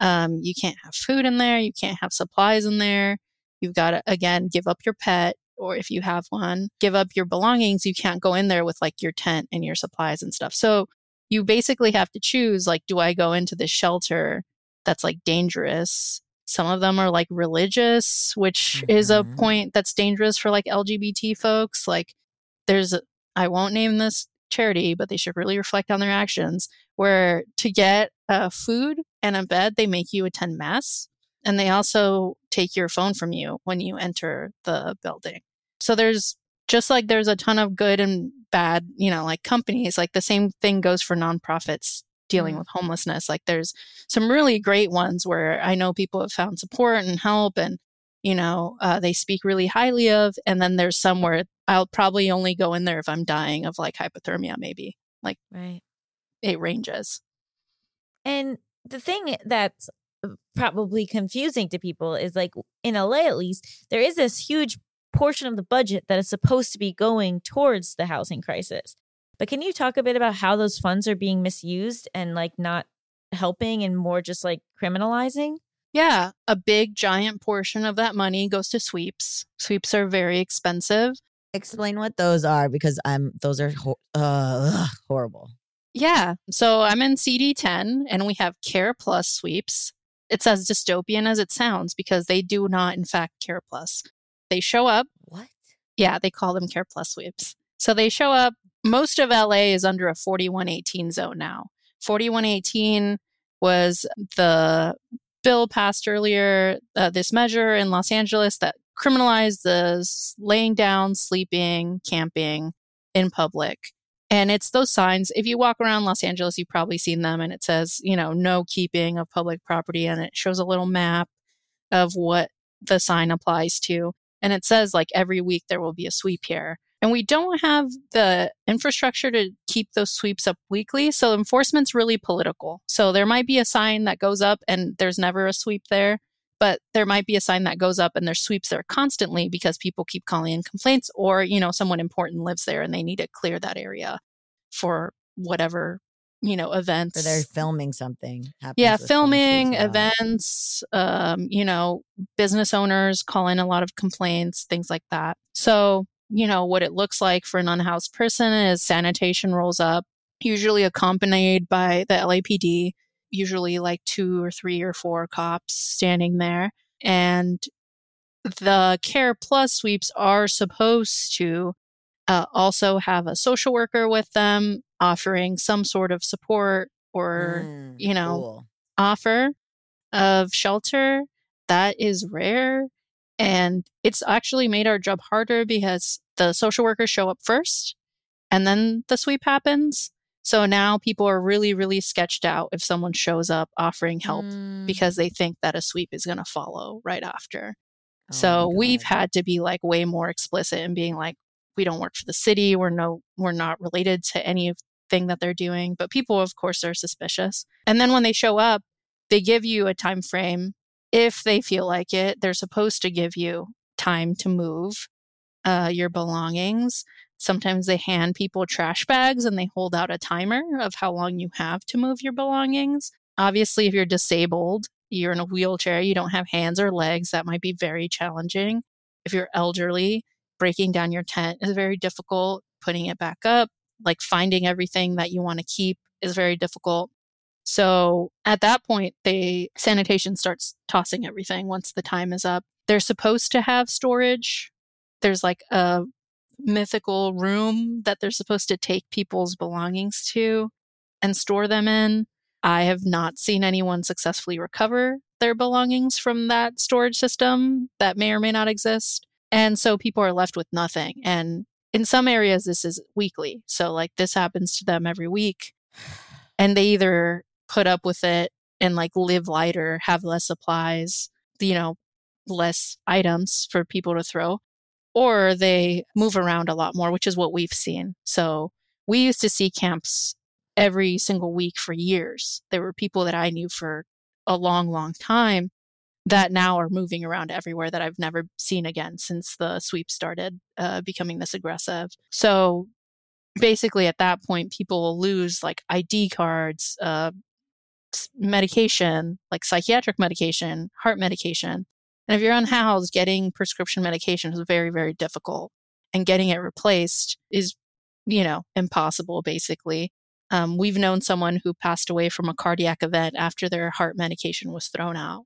Um, you can't have food in there. You can't have supplies in there. You've got to, again, give up your pet, or if you have one, give up your belongings. You can't go in there with like your tent and your supplies and stuff. So you basically have to choose like, do I go into this shelter that's like dangerous? Some of them are like religious, which is a Mhm. point that's dangerous for like LGBT folks. Like, there's, a, I won't name this charity, but they should really reflect on their actions. Where to get uh, food and a bed, they make you attend mass. And they also take your phone from you when you enter the building. So there's just like there's a ton of good and bad, you know, like companies, like the same thing goes for nonprofits dealing Mm. with homelessness. Like there's some really great ones where I know people have found support and help and, you know, uh, they speak really highly of. And then there's some where I'll probably only go in there if I'm dying of like hypothermia, maybe. Like, right. It ranges. And the thing that's probably confusing to people is like in LA at least, there is this huge portion of the budget that is supposed to be going towards the housing crisis. But can you talk a bit about how those funds are being misused and like not helping and more just like criminalizing? Yeah, a big giant portion of that money goes to sweeps. Sweeps are very expensive. Explain what those are because I'm those are ho- uh, horrible. Yeah. So I'm in CD10 and we have Care Plus sweeps. It's as dystopian as it sounds because they do not, in fact, Care Plus. They show up. What? Yeah, they call them Care Plus sweeps. So they show up. Most of LA is under a 4118 zone now. 4118 was the bill passed earlier, uh, this measure in Los Angeles that criminalized the laying down, sleeping, camping in public. And it's those signs. If you walk around Los Angeles, you've probably seen them, and it says, you know, no keeping of public property. And it shows a little map of what the sign applies to. And it says, like, every week there will be a sweep here. And we don't have the infrastructure to keep those sweeps up weekly. So enforcement's really political. So there might be a sign that goes up and there's never a sweep there, but there might be a sign that goes up and there's sweeps there constantly because people keep calling in complaints or, you know, someone important lives there and they need to clear that area for whatever, you know, events. Or they're filming something. Yeah, filming, lot. events, um, you know, business owners call in a lot of complaints, things like that. So, you know, what it looks like for an unhoused person is sanitation rolls up, usually accompanied by the LAPD, usually like two or three or four cops standing there. And the Care Plus sweeps are supposed to uh, also have a social worker with them offering some sort of support or Mm, you know, cool. offer of shelter that is rare and it's actually made our job harder because the social workers show up first and then the sweep happens so now people are really really sketched out if someone shows up offering help Mm. because they think that a sweep is going to follow right after. Oh so we've had to be like way more explicit in being like we don't work for the city. We're no we're not related to anything that they're doing. But people of course are suspicious. And then when they show up they give you a time frame. If they feel like it they're supposed to give you time to move uh, your belongings sometimes they hand people trash bags and they hold out a timer of how long you have to move your belongings obviously if you're disabled you're in a wheelchair, you don't have hands or legs, that might be very challenging. If you're elderly, breaking down your tent is very difficult. Putting it back up, like finding everything that you want to keep is very difficult. So at that point, they sanitation starts tossing everything once the time is up. They're supposed to have storage. There's like a mythical room that they're supposed to take people's belongings to and store them in. I have not seen anyone successfully recover their belongings from that storage system that may or may not exist. And so people are left with nothing. And in some areas, this is weekly. So, like, this happens to them every week. And they either put up with it and like live lighter, have less supplies, you know, less items for people to throw, or they move around a lot more, which is what we've seen. So we used to see camps every single week for years. There were people that I knew for a long, long time that now are moving around everywhere that I've never seen again since the sweep started uh, becoming this aggressive. So basically, at that point, people lose like ID cards, uh, medication, like psychiatric medication, heart medication. And if you're unhoused, getting prescription medication is very, very difficult. And getting it replaced is, you know, impossible, basically. Um, we've known someone who passed away from a cardiac event after their heart medication was thrown out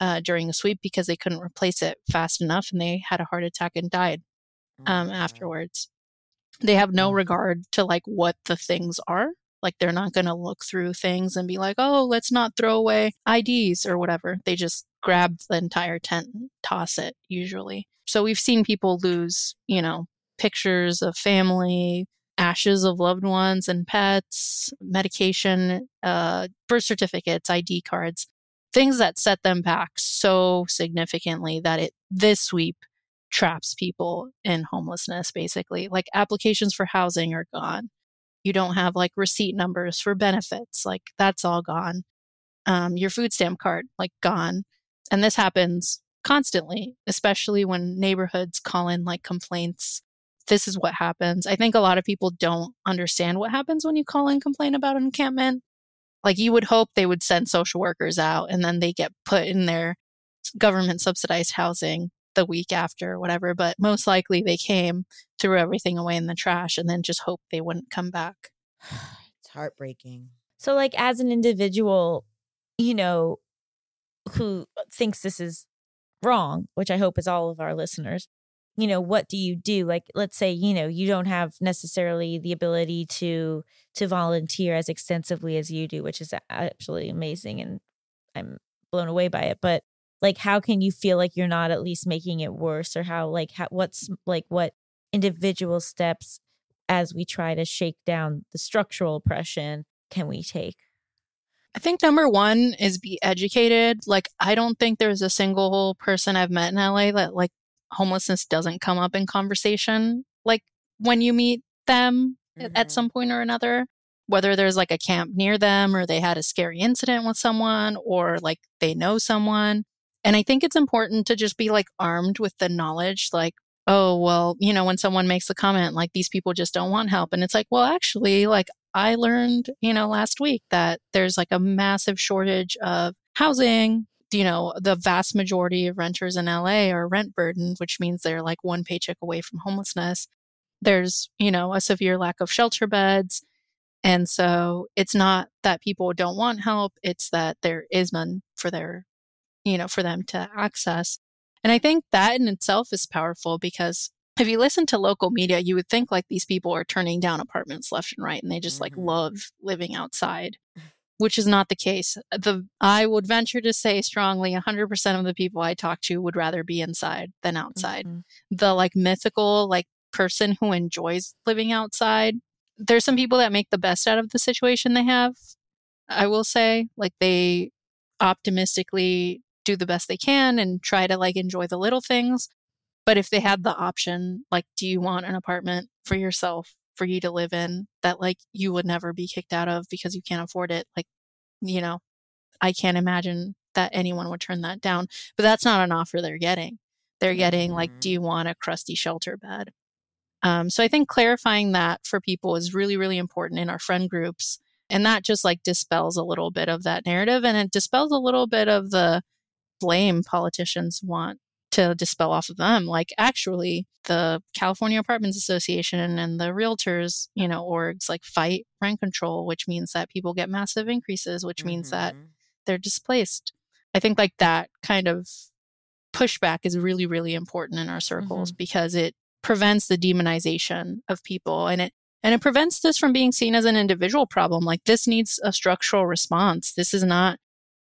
uh, during a sweep because they couldn't replace it fast enough and they had a heart attack and died um, Oh, afterwards. They have no Mm. regard to like what the things are. Like they're not going to look through things and be like, oh, let's not throw away IDs or whatever. They just grab the entire tent and toss it usually. So we've seen people lose, you know, pictures of family, ashes of loved ones and pets, medication, uh, birth certificates, ID cards, things that set them back so significantly that it this sweep traps people in homelessness basically. Like applications for housing are gone. You don't have like receipt numbers for benefits, like that's all gone. Um, your food stamp card, like gone. And this happens constantly, especially when neighborhoods call in like complaints. This is what happens. I think a lot of people don't understand what happens when you call and complain about an encampment. Like you would hope they would send social workers out and then they get put in their government subsidized housing the week after or whatever. But most likely they came, threw everything away in the trash, and then just hoped they wouldn't come back. It's heartbreaking. So, like, as an individual, you know, who thinks this is wrong, which I hope is all of our listeners, you know, what do you do? Like, let's say, you know, you don't have necessarily the ability to to volunteer as extensively as you do, which is absolutely amazing, and I'm blown away by it. But like, how can you feel like you're not at least making it worse, or how, like, how, what's like what individual steps as we try to shake down the structural oppression can we take? I think number one is be educated. Like, I don't think there's a single person I've met in LA that like homelessness doesn't come up in conversation. Like when you meet them at- at some point or another, whether there's like a camp near them or they had a scary incident with someone or like they know someone. And I think it's important to just be like armed with the knowledge, like, oh, well, you know, when someone makes a comment like these people just don't want help. And it's like, well, actually, like I learned, you know, last week that there's like a massive shortage of housing. You know, the vast majority of renters in LA are rent burdened, which means they're like one paycheck away from homelessness. There's, you know, a severe lack of shelter beds. And so it's not that people don't want help, it's that there is none for their, you know, for them to access. And I think that in itself is powerful because if you listen to local media, you would think like these people are turning down apartments left and right and they just like Mhm. love living outside, which is not the case. The I would venture to say strongly 100% of the people I talk to would rather be inside than outside. Mhm. The like mythical like person who enjoys living outside. There's some people that make the best out of the situation they have. I will say like they optimistically do the best they can and try to like enjoy the little things. But if they had the option, like, do you want an apartment for yourself for you to live in that like you would never be kicked out of because you can't afford it? Like, you know, I can't imagine that anyone would turn that down. But that's not an offer they're getting. They're getting like, Mhm. do you want a crusty shelter bed? Um, so I think clarifying that for people is really, really important in our friend groups. And that just like dispels a little bit of that narrative and it dispels a little bit of the blame politicians want to dispel off of them. Like actually the California Apartments Association and the realtors, you know, orgs like fight rent control, which means that people get massive increases, which means that Mhm. they're displaced. I think like that kind of pushback is really, really important in our circles because it prevents the demonization of people and it and it prevents this from being seen as an individual problem. Like this needs a structural response. This is not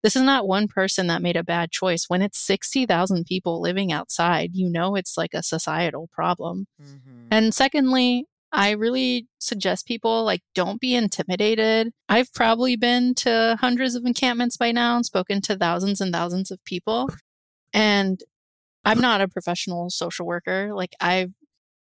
this is not one person that made a bad choice. When it's 60,000 people living outside, you know it's like a societal problem. Mhm. And secondly, I really suggest people like don't be intimidated. I've probably been to hundreds of encampments by now and spoken to thousands and thousands of people. And I'm not a professional social worker. Like I've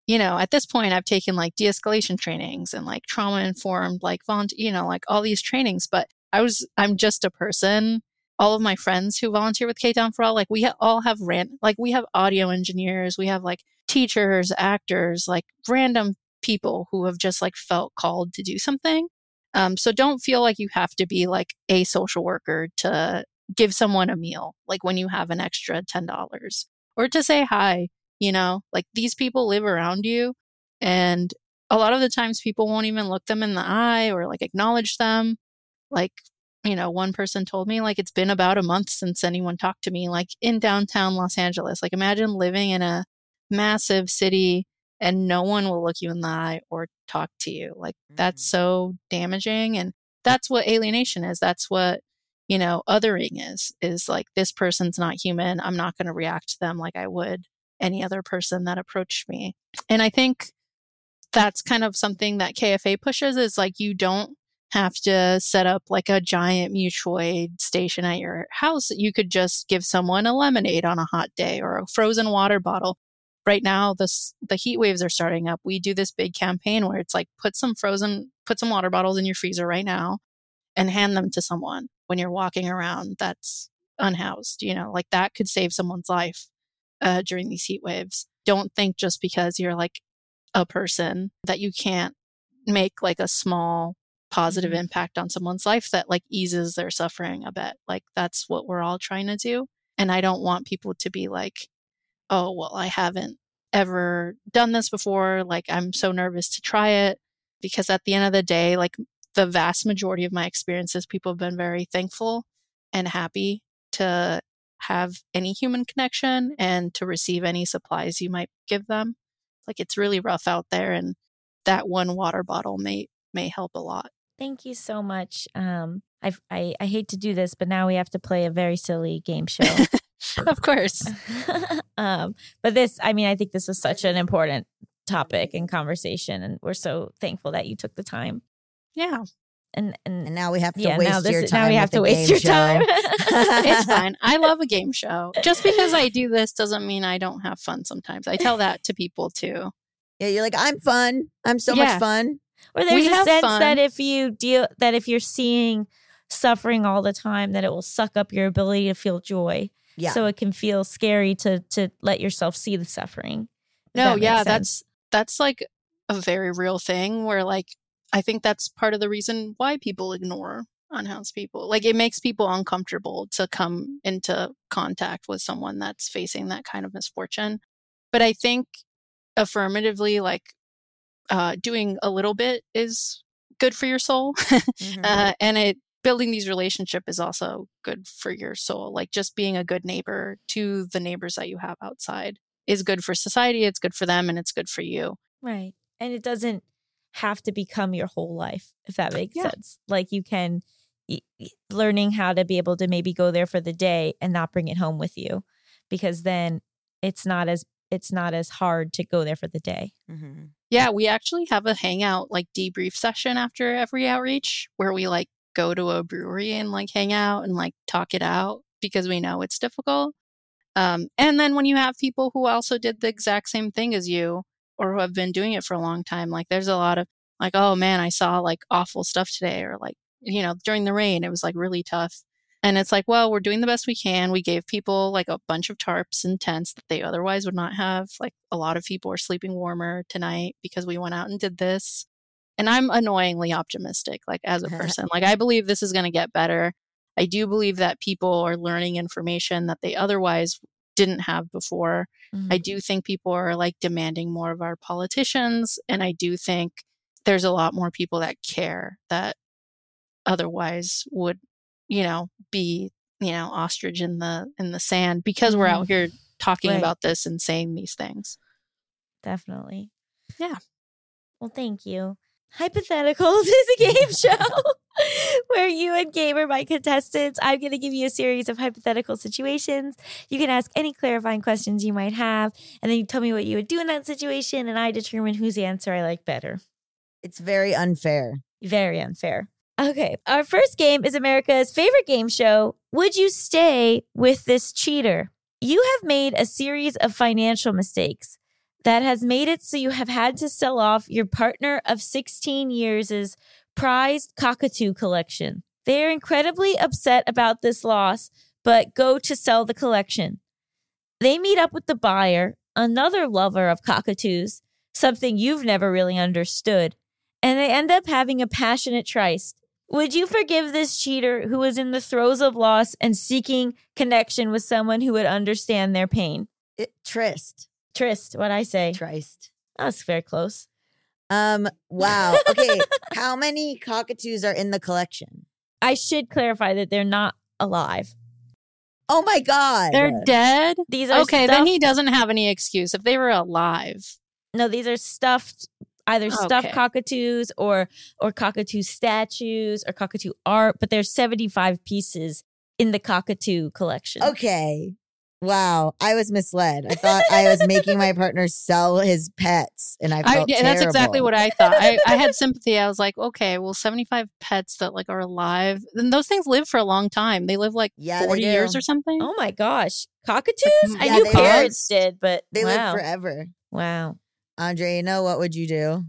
you know, at this point I've taken like de-escalation trainings and like trauma informed like volunteer, you know, like all these trainings, but I was I'm just a person. All of my friends who volunteer with K Town for All, like we ha- all have ran like we have audio engineers, we have like teachers, actors, like random people who have just like felt called to do something. Um, so don't feel like you have to be like a social worker to give someone a meal, like when you have an extra ten dollars, or to say hi. You know, like these people live around you, and a lot of the times people won't even look them in the eye or like acknowledge them. Like, you know, one person told me like it's been about a month since anyone talked to me, like in downtown Los Angeles. Like, imagine living in a massive city and no one will look you in the eye or talk to you. Like, that's Mhm. so damaging. And that's what alienation is. That's what, you know, othering is, is like this person's not human. I'm not going to react to them like I would any other person that approached me. And I think that's kind of something that KFA pushes is like you don't have to set up like a giant mutual aid station at your house. You could just give someone a lemonade on a hot day or a frozen water bottle. Right now, the the heat waves are starting up. We do this big campaign where it's like put some frozen, put some water bottles in your freezer right now, and hand them to someone when you're walking around that's unhoused. You know, like that could save someone's life uh, during these heat waves. Don't think just because you're like a person that you can't make like a small positive Mhm. impact on someone's life that like eases their suffering a bit. Like that's what we're all trying to do. And I don't want people to be like, oh, well, I haven't ever done this before. Like I'm so nervous to try it. Because at the end of the day, like the vast majority of my experiences, people have been very thankful and happy to have any human connection and to receive any supplies you might give them. Like it's really rough out there and that one water bottle may may help a lot. Thank you so much. Um, I've, I I hate to do this, but now we have to play a very silly game show. of course. um, but this, I mean, I think this was such an important topic and conversation, and we're so thankful that you took the time. Yeah. And and, And now we have to yeah, waste now this your is- time. now we have to waste your show. time. It's fine. I love a game show. Just because I do this doesn't mean I don't have fun sometimes. I tell that to people too. Yeah, you're like, I'm fun. I'm so Yeah. much fun. Or there's We a sense fun. that if you deal that if you're seeing suffering all the time, that it will suck up your ability to feel joy. Yeah. So it can feel scary to to let yourself see the suffering. No, that yeah, sense. that's that's like a very real thing where like I think that's part of the reason why people ignore unhoused people. Like it makes people uncomfortable to come into contact with someone that's facing that kind of misfortune. But I think affirmatively like uh doing a little bit is good for your soul. Mhm. uh, and it building these relationship is also good for your soul like just being a good neighbor to the neighbors that you have outside is good for society it's good for them and it's good for you Right. And it doesn't have to become your whole life, if that makes Yeah. sense. Like you can learning how to be able to maybe go there for the day and not bring it home with you because then it's not as it's not as hard to go there for the day. Mhm. yeah we actually have a hangout like debrief session after every outreach where we like go to a brewery and like hang out and like talk it out because we know it's difficult um, and then when you have people who also did the exact same thing as you or who have been doing it for a long time like there's a lot of like oh man i saw like awful stuff today or like you know during the rain it was like really tough and it's like well we're doing the best we can we gave people like a bunch of tarps and tents that they otherwise would not have like a lot of people are sleeping warmer tonight because we went out and did this and I'm annoyingly optimistic, like as a person. like I believe this is going to get better. I do believe that people are learning information that they otherwise didn't have before. Mm-hmm. I do think people are like demanding more of our politicians. And I do think there's a lot more people that care that otherwise would, you know, be, you know, ostrich in the in the sand because we're out mm-hmm. here talking Right. about this and saying these things. Definitely. Yeah. Well, thank you. Hypotheticals is a game show where you and Gabe are my contestants. I'm going to give you a series of hypothetical situations. You can ask any clarifying questions you might have, and then you tell me what you would do in that situation, and I determine whose answer I like better. It's very unfair. Very unfair. Okay, our first game is America's favorite game show. Would you stay with this cheater? You have made a series of financial mistakes that has made it so you have had to sell off your partner of 16 years' prized cockatoo collection. They are incredibly upset about this loss, but go to sell the collection. They meet up with the buyer, another lover of cockatoos, something you've never really understood, and they end up having a passionate tryst. Would you forgive this cheater who was in the throes of loss and seeking connection with someone who would understand their pain? It, tryst. Trist, what I say. Tryst. That's very close. Um. Wow. Okay. How many cockatoos are in the collection? I should clarify that they're not alive. Oh my god. They're dead. These are Okay, then he doesn't have any excuse. If they were alive, No, these are stuffed either oh, stuffed Okay. cockatoos or or cockatoo statues or cockatoo art, but there's 75 pieces in the cockatoo collection. Okay. Wow. I was misled. I thought I was making my partner sell his pets, and I I, felt yeah, that's exactly what I thought. I, I had sympathy. I was like, okay, well, seventy-five pets that like are alive, and those things live for a long time. They live like Yeah, forty years or something. Oh my gosh. Cockatoos? I Yeah, knew they parrots did, but They wow. live forever. Wow. Andre, you know what would you do?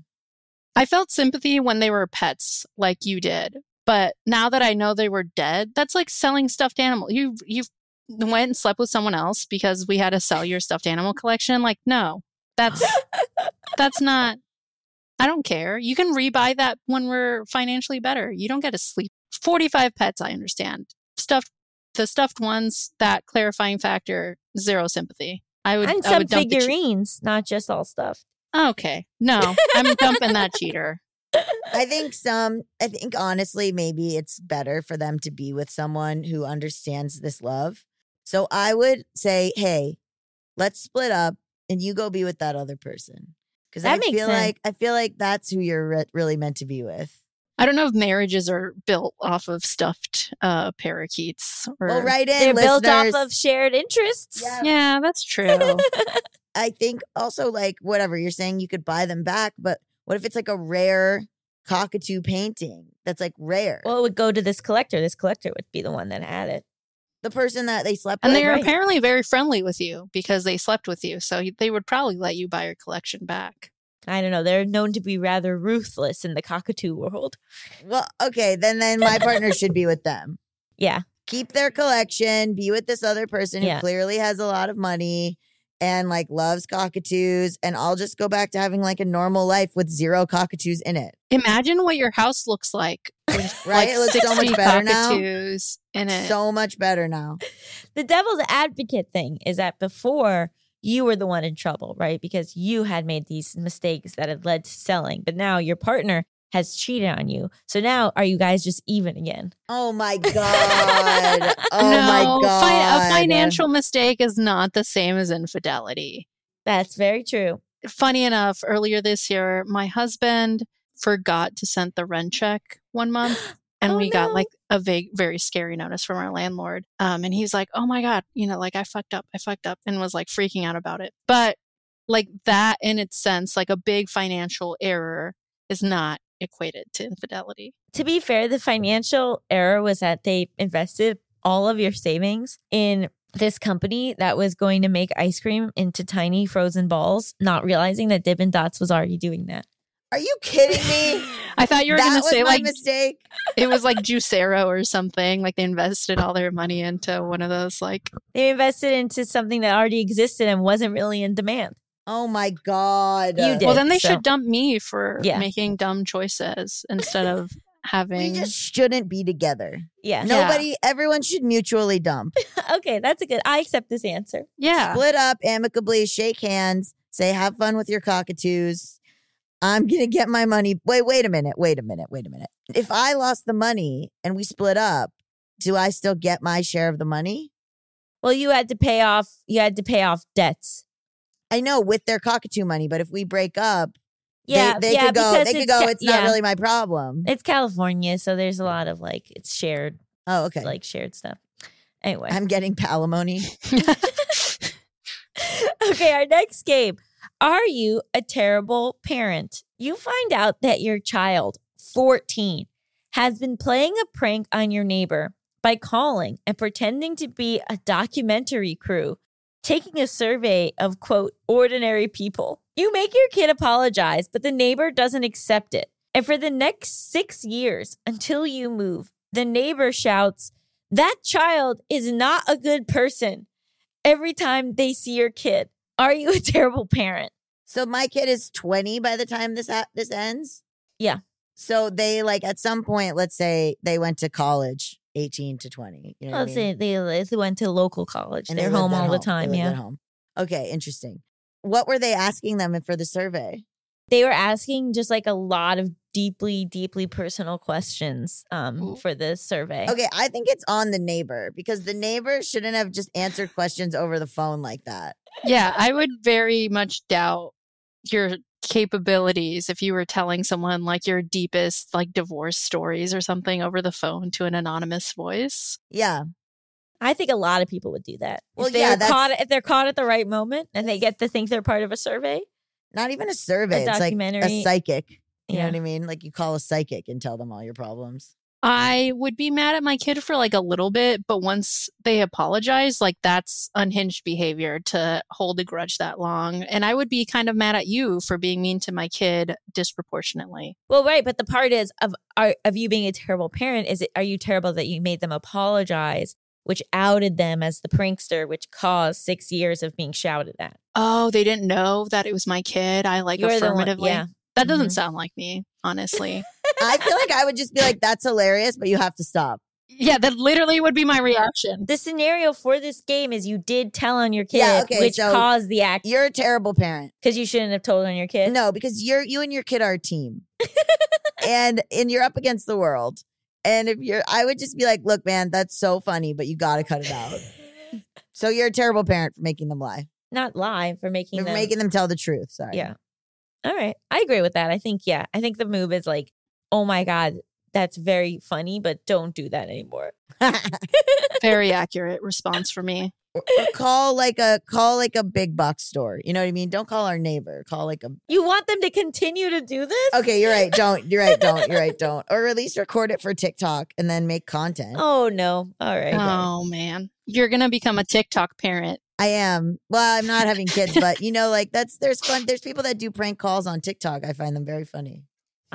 I felt sympathy when they were pets, like you did. But now that I know they were dead, that's like selling stuffed animal. You you went and slept with someone else because we had to sell your stuffed animal collection. Like, no, that's that's not. I don't care. You can rebuy that when we're financially better. You don't get to sleep. Forty-five pets, I understand. Stuffed, the stuffed ones. That clarifying factor, zero sympathy. I would. and I some would dump the che- figurines, not just all stuff. Okay, no, I'm dumping that cheater. I think some, I think honestly, maybe it's better for them to be with someone who understands this love. So I would say, hey, let's split up and you go be with that other person. Because That I makes feel sense. like I feel like that's who you're re- really meant to be with. I don't know if marriages are built off of stuffed uh, parakeets. Or, Well, right in They're built off of shared interests. Yeah. Yeah, that's true. I think also like whatever you're saying, you could buy them back, but what if it's like a rare cockatoo painting that's like rare? Well, it would go to this collector. This collector would be the one that had it. the person that they slept and with, And they are right. apparently very friendly with you because they slept with you. So they would probably let you buy your collection back. I don't know. They're known to be rather ruthless in the cockatoo world. well, okay, then then my partner should be with them. Yeah. Keep their collection, be with this other person who clearly has a lot of money and like loves cockatoos, and I'll just go back to having like a normal life with zero cockatoos in it. Imagine what your house looks like. Right? like It looks so much 60 better now. in it. So much better now. The devil's advocate thing is that before you were the one in trouble, right? Because you had made these mistakes that had led to selling, but now your partner has cheated on you. So now are you guys just even again? Oh my god. Oh no, my fi- a financial mistake is not the same as infidelity. That's very true. funny enough, earlier this year, my husband forgot to send the rent check one month. And Oh, we got like a vague, very scary notice from our landlord. Um, and he's like, oh my God, you know, like I fucked up, I fucked up, and was like freaking out about it. But like that in its sense, like a big financial error is not equated to infidelity. To be fair, the financial error was that they invested all of your savings in this company that was going to make ice cream into tiny frozen balls, not realizing that Dippin' Dots was already doing that. Are you kidding me? I thought you were that going to say my like mistake. it was like Juicero or something. Like they invested all their money into one of those like They invested into something that already existed and wasn't really in demand. Oh my god. You did. well, then they so- should dump me for Yeah. making dumb choices instead of having. We just shouldn't be together. Yeah. Nobody, everyone should mutually dump. okay, that's a good. I accept this answer. yeah. Split up amicably, shake hands, say, have fun with your cockatoos. I'm going to get my money. Wait, wait a minute. Wait a minute. Wait a minute. If I lost the money and we split up, do I still get my share of the money? Well, you had to pay off. You had to pay off debts. I know with their cockatoo money, but if we break up, Yeah, they, they yeah, could go. They could go. ca- It's not yeah. really my problem. It's California, so there's a lot of like it's shared, oh, okay. like shared stuff. Anyway, I'm getting palimony. okay, our next game. Are you a terrible parent? You find out that your child, 14, has been playing a prank on your neighbor by calling and pretending to be a documentary crew, taking a survey of quote, ordinary people. You make your kid apologize, but the neighbor doesn't accept it. And for the next six years until you move, the neighbor shouts, That child is not a good person every time they see your kid. Are you a terrible parent? So my kid is 20 by the time this ha- this ends. Yeah. So they like at some point, let's say they went to college, 18 to 20. You know what I mean? say they, they went to local college. And they They're lived home at all the time. lived Yeah. at home. Okay, interesting. What were they asking them for the survey? They were asking just like a lot of deeply, deeply personal questions um, for the survey. Okay, I think it's on the neighbor because the neighbor shouldn't have just answered questions over the phone like that. yeah, I would very much doubt your capabilities if you were telling someone like your deepest like divorce stories or something over the phone to an anonymous voice. Yeah. I think a lot of people would do that. Well, if they're yeah, caught if they're caught at the right moment and they get to think they're part of a survey. Not even a survey. it's like documentary. a psychic. You know what I mean? Like you call a psychic and tell them all your problems. I would be mad at my kid for like a little bit, but once they apologize, like that's unhinged behavior to hold a grudge that long. And I would be kind of mad at you for being mean to my kid disproportionately. Well, right, but the part is of are, of you being a terrible parent is it are you terrible that you made them apologize, which outed them as the prankster, which caused six years of being shouted at. Oh, they didn't know that it was my kid. I like You're the one- affirmatively. yeah. That doesn't Mhm. sound like me, honestly. I feel like I would just be like, that's hilarious, but you have to stop. yeah, that literally would be my reaction. The scenario for this game is you did tell on your kid, Yeah, okay, which so caused the act You're a terrible parent. because you shouldn't have told on your kid. No, because you're you and your kid are a team. and and you're up against the world. And if you're I would just be like, look, man, that's so funny, but you gotta cut it out. so you're a terrible parent for making them lie. not lie for making For them. making them tell the truth. Sorry. yeah. All right, I agree with that. I think yeah, I think the move is like, oh my god, that's very funny, but don't do that anymore. Very accurate response for me. or call like a call like a big box store. You know what I mean? Don't call our neighbor. Call like a You want them to continue to do this? Okay, you're right. Don't. You're right. Don't. You're right. Don't. Or at least record it for TikTok and then make content. Oh no. All right. Oh man. You're gonna become a TikTok parent. I am. Well, I'm not having kids, but you know, like that's there's fun. There's people that do prank calls on TikTok. I find them very funny.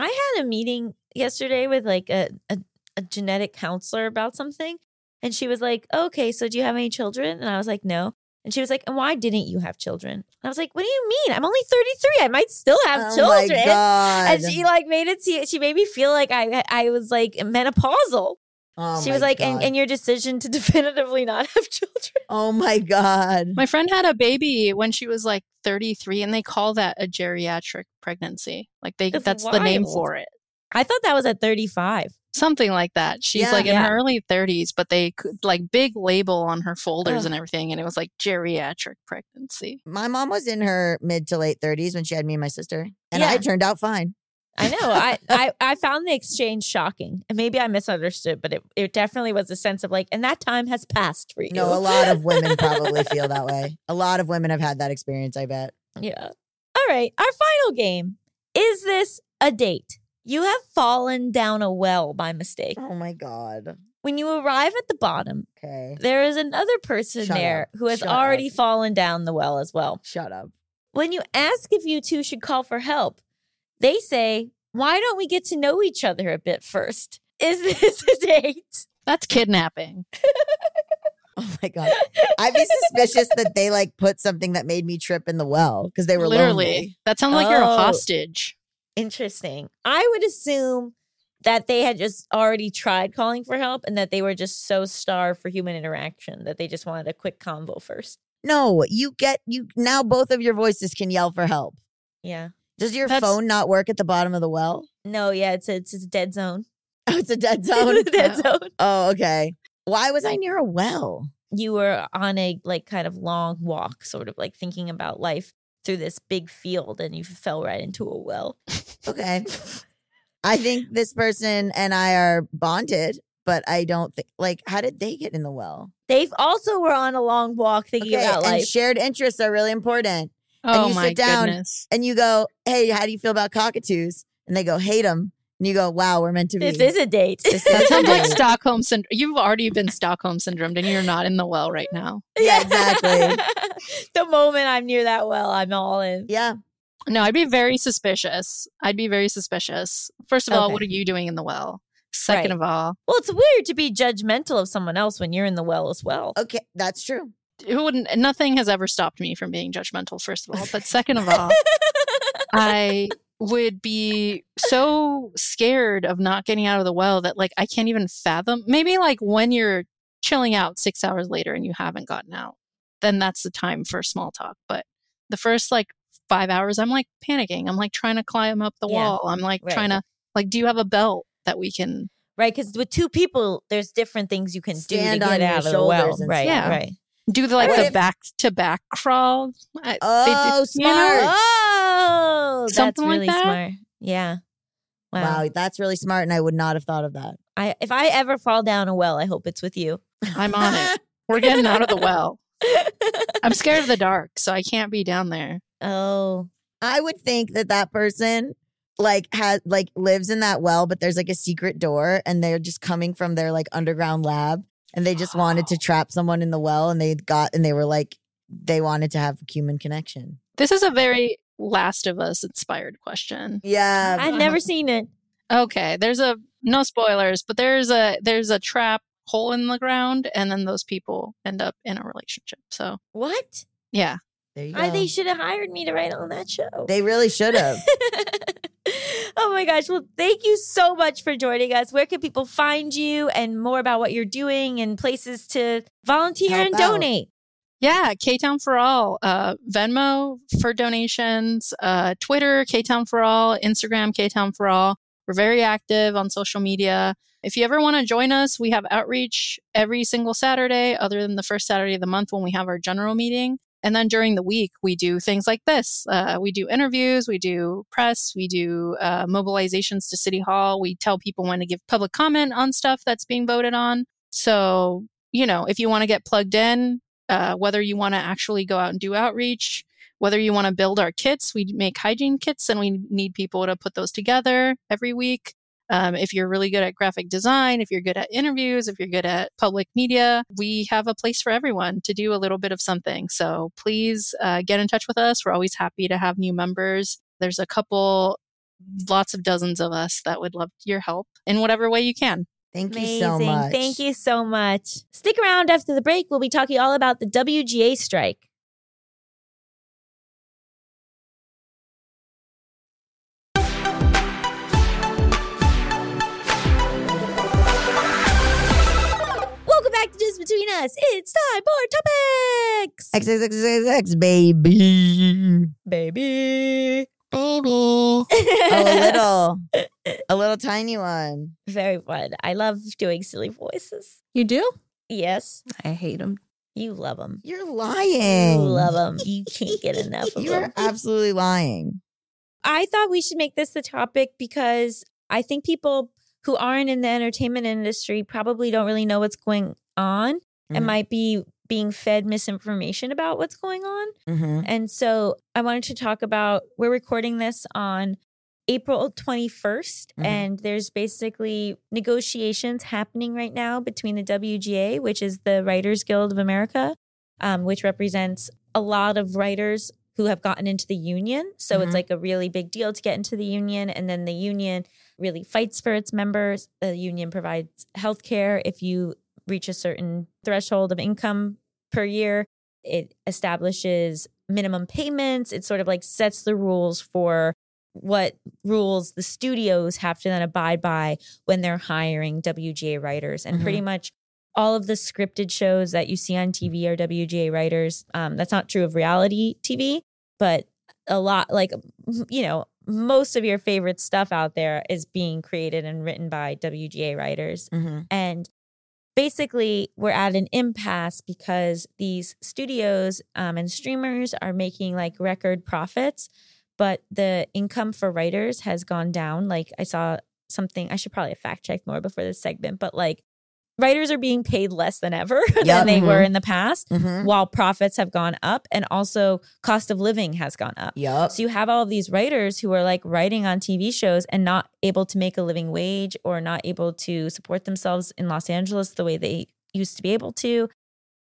I had a meeting yesterday with like a, a, a genetic counselor about something. And she was like, okay, so do you have any children? And I was like, no. And she was like, and why didn't you have children? And I was like, what do you mean? I'm only 33. I might still have oh children. And she like made it see she made me feel like I I was like menopausal. Oh she was like, and, and your decision to definitively not have children. oh my god! My friend had a baby when she was like 33 and they call that a geriatric pregnancy. Like they That's that's, the name for it. I thought that was at 35. Something like that. She's Yeah. like in Yeah. her early 30s, but they could like big label on her folders Ugh. and everything and it was like geriatric pregnancy. My mom was in her mid to late 30s when she had me and my sister, and I turned out fine. I know. I, I I found the exchange shocking. And maybe I misunderstood, but it, it definitely was a sense of like, and that time has passed for you. No, a lot of women probably feel that way. A lot of women have had that experience. I bet. Yeah. All right. Our final game. Is this a date? You have fallen down a well by mistake. Oh my god. When you arrive at the bottom, Okay. there is another person Shut there up. who has Shut already up. fallen down the well as well. Shut up. When you ask if you two should call for help, they say, Why don't we get to know each other a bit first? Is this a date? That's kidnapping. Oh my god. I'd be suspicious that they like put something that made me trip in the well because they were Literally. lonely. That sounds like you're a Oh. hostage. Interesting. I would assume that they had just already tried calling for help and that they were just so starved for human interaction that they just wanted a quick convo first. No, you get you now both of your voices can yell for help. Yeah. Does your That's- phone not work at the bottom of the well? No, yeah, it's a, it's a dead zone. Oh, it's a dead zone. dead Oh. zone. oh, okay. Why was I near a well? You were on a like kind of long walk, sort of like thinking about life through this big field and you fell right into a well. Okay. I think this person and I are bonded, but I don't think like how did they get in the well? They also were on a long walk thinking Okay, about and life. shared interests are really important. Oh you my sit down goodness. And you go, "Hey, how do you feel about cockatoos?" And they go, "Hate them." And you go, "Wow, we're meant to be." this is a date. This That is sounds like Stockholm syndrome. You've already been Stockholm syndromed and you're not in the well right now. Yeah, exactly. the moment I'm near that well, I'm all in. yeah. No, I'd be very suspicious. I'd be very suspicious. First of all, what are you doing in the well? Second Right. of all, Well, it's weird to be judgmental of someone else when you're in the well as well. Okay, that's true. Who wouldn't nothing has ever stopped me from being judgmental, first of all. But second of all, I would be so scared of not getting out of the well that like I can't even fathom. Maybe like when you're chilling out six hours later and you haven't gotten out, then that's the time for small talk. But the first like five hours, I'm like panicking. I'm like trying to climb up the Yeah, wall. I'm like right. trying to like, do you have a belt that we can? right? Because with two people, there's different things you can Stand do to on get your out of the well. Right, stuff. right. Do the like What the back to back crawl? I- they do- Oh, you know? smart. Oh, that's Something like really that? smart. Yeah. Wow. Wow. that's really smart, and I would not have thought of that. I if I ever fall down a well, I hope it's with you. I'm on it. We're getting out of the well. I'm scared of the dark, so I can't be down there. oh, I would think that that person like has like lives in that well, but there's like a secret door, and they're just coming from their like underground lab, and they just wanted to trap someone in the well, and they got and they were like they wanted to have human connection. This is a very Last of Us inspired question. Yeah, I've never uh-huh. seen it. Okay, there's a no spoilers, but there's a there's a trap hole in the ground, and then those people end up in a relationship. So What? yeah, there you go. I, they should have hired me to write on that show. they really should have. oh my gosh. Well, thank you so much for joining us. Where can people find you and more about what you're doing and places to volunteer Help and out. donate? yeah. K Town for All, uh, Venmo for donations, uh, Twitter K Town for All, Instagram K Town for All. We're very active on social media. If you ever want to join us, we have outreach every single Saturday, other than the first Saturday of the month when we have our general meeting. And then during the week, we do things like this. Uh, we do interviews, we do press, we do uh, mobilizations to City Hall. We tell people when to give public comment on stuff that's being voted on. So, you know, if you want to get plugged in, uh, whether you want to actually go out and do outreach, whether you want to build our kits, we make hygiene kits and we need people to put those together every week. Um, if you're really good at graphic design, if you're good at interviews, if you're good at public media, we have a place for everyone to do a little bit of something. So please uh, get in touch with us. We're always happy to have new members. There's a couple, lots of dozens of us that would love your help in whatever way you can. Thank Amazing. you so much. Thank you so much. Stick around after the break. We'll be talking all about the WGA strike. Welcome back to Just Between Us. It's time for topics. X, X, X, X, X, baby. Baby. Baby. Oh, a little, a little tiny one. Very fun. I love doing silly voices. You do? Yes, I hate them. you love them. You're lying. You love them. You can't get enough of You them. are absolutely lying. I thought we should make this the topic because I think people who aren't in the entertainment industry probably don't really know what's going on and Mhm. might be being fed misinformation about what's going on. Mm-hmm. And so I wanted to talk about we're recording this on April 21st, Mhm. and there's basically negotiations happening right now between the WGA, which is the Writers Guild of America, um, which represents a lot of writers who have gotten into the union. So Mhm. it's like a really big deal to get into the union. And then the union really fights for its members. The union provides health care if you reach a certain threshold of income per year. It establishes minimum payments. It sort of like sets the rules for what rules the studios have to then abide by when they're hiring WGA writers. And pretty much all of the scripted shows that you see on TV are WGA writers. Um, that's not true of reality TV, but a lot, like, you know, most of your favorite stuff out there is being created and written by WGA writers. Mhm. And basically, we're at an impasse because these studios um, and streamers are making like record profits, but the income for writers has gone down. Like, I saw something, I should probably fact check more before this segment, but like, writers are being paid less than ever Yep. than they were Mhm. in the past, Mhm. while profits have gone up and also cost of living has gone up. Yup. So you have all of these writers who are like writing on TV shows and not able to make a living wage or not able to support themselves in Los Angeles the way they used to be able to.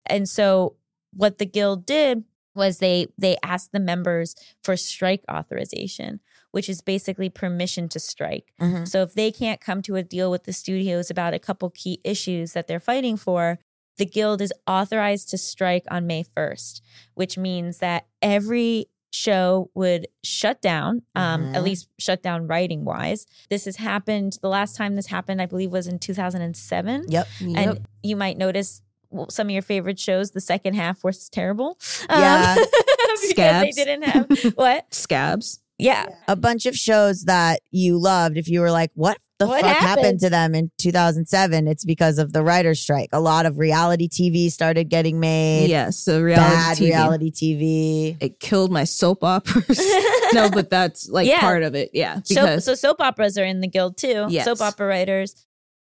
And so what the guild did was they they asked the members for strike authorization, which is basically permission to strike. Mhm. So if they can't come to a deal with the studios about a couple key issues that they're fighting for, the guild is authorized to strike on May 1st, which means that every show would shut down, um, Mhm. at least shut down writing wise. This has happened, the last time this happened, I believe, was in 2007. Yep. And you might notice some of your favorite shows, the second half was terrible. Um, Yeah. because they didn't have what? Scabs. Yeah. A bunch of shows that you loved, if you were like, what the What fuck happened? happened? to them in 2007? It's because of the writer's strike. A lot of reality TV started getting made. Yes, the reality Bad TV. reality TV. It killed my soap operas. no, but that's like Yeah. part of it. Yeah, So, because so soap operas are in the guild too. Yes. Soap opera writers.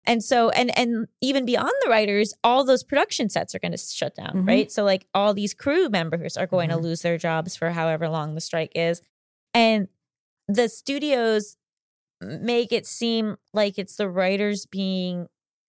And so and and even beyond the writers, all those production sets are going to shut down, Mhm. right? So like all these crew members are going to lose their jobs for however long the strike is. And the studios make it seem like it's the writers being,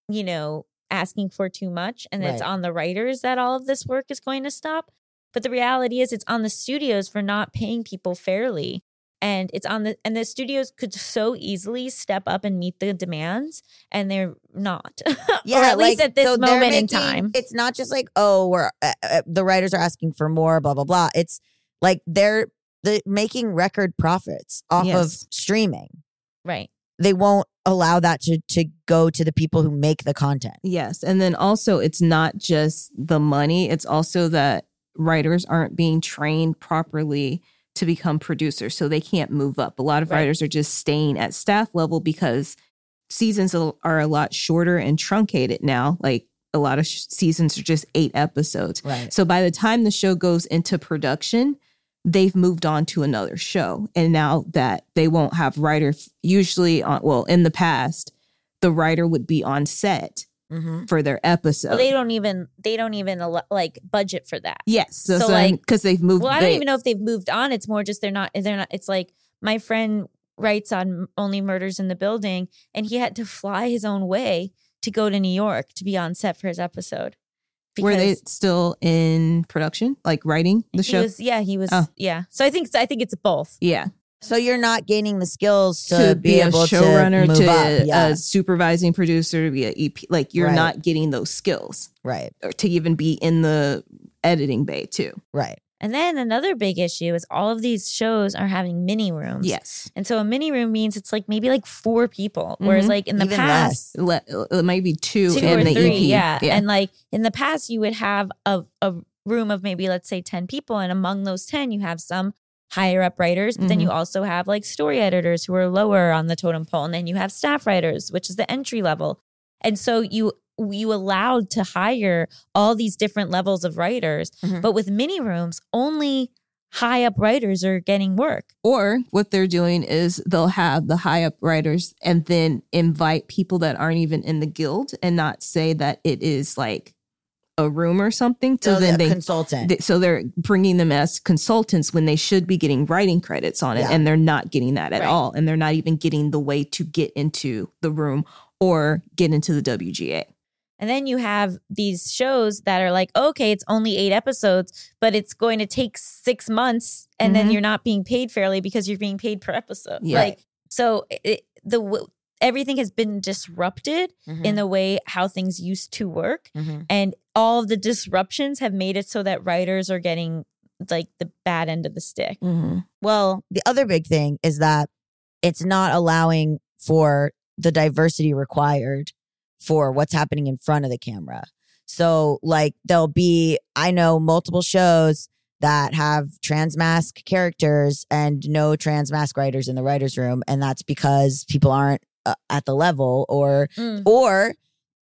you know, asking for too much and it's on the writers that all of this work is going to stop. But the reality is it's on the studios for not paying people fairly and it's on the and the studios could so easily step up and meet the demands and they're not or at least at this so moment in time It's not just like, oh, we're uh, uh, the writers are asking for more, blah blah blah. It's like they're the making record profits off of streaming. right They won't allow that to to go to the people who make the content. Yes. And then also, it's not just the money, it's also that writers aren't being trained properly to become producers. So they can't move up. A lot of Right. writers are just staying at staff level because seasons are a lot shorter and truncated now. Like a lot of sh- seasons are just eight episodes. Right. So by the time the show goes into production, they've moved on to another show. And now that they won't have writer, usually on, well, in the past, the writer would be on set Mm-hmm. for their episode. well, they don't even they don't even like budget for that yes. So, So, so like- because they've moved. well i don't they- even know if they've moved on it's more just they're not they're not it's like my friend writes on only murders in the building and he had to fly his own way to go to new york to be on set for his episode Were they still in production, like writing the he show? was yeah he was Oh. yeah so i think i think it's both yeah, So you're not gaining the skills to, be, a showrunner, to move to up. Yeah. a supervising producer, to be a EP. Like you're Right. not getting those skills right. or to even be in the editing bay too. Right. And then another big issue is all of these shows are having mini rooms. Yes, And so a mini room means it's like maybe like four people. Whereas Mhm. like in the Even past, Le- it might be two, two in or the three, EP. yeah. yeah. And like in the past, you would have a, a room of maybe let's say 10 people. And among those 10, you have some higher up writers, but then Mm-hmm. you also have like story editors who are lower on the totem pole. And then you have staff writers, which is the entry level. And so you you allowed to hire all these different levels of writers. Mhm. But with mini rooms, only high up writers are getting work. Or what they're doing is they'll have the high up writers and then invite people that aren't even in the guild and not say that it is like a room or something. So So then they consultant. th- so they're bringing them as consultants when they should be getting writing credits on it Yeah. and they're not getting that at Right. all and they're not even getting the way to get into the room or get into the WGA. And then you have these shows that are like, okay, it's only eight episodes, but it's going to take six months, and then Mhm. you're not being paid fairly because you're being paid per episode. Yeah. Like, so it, the w- everything has been disrupted Mm-hmm. in the way how things used to work. Mhm. And all of the disruptions have made it so that writers are getting like the bad end of the stick. Mm-hmm. Well, the other big thing is that it's not allowing for the diversity required for what's happening in front of the camera. So, like, there'll be, I know multiple shows that have trans mask characters and no trans mask writers in the writer's room. And that's because people aren't uh, at the level or, Mm. or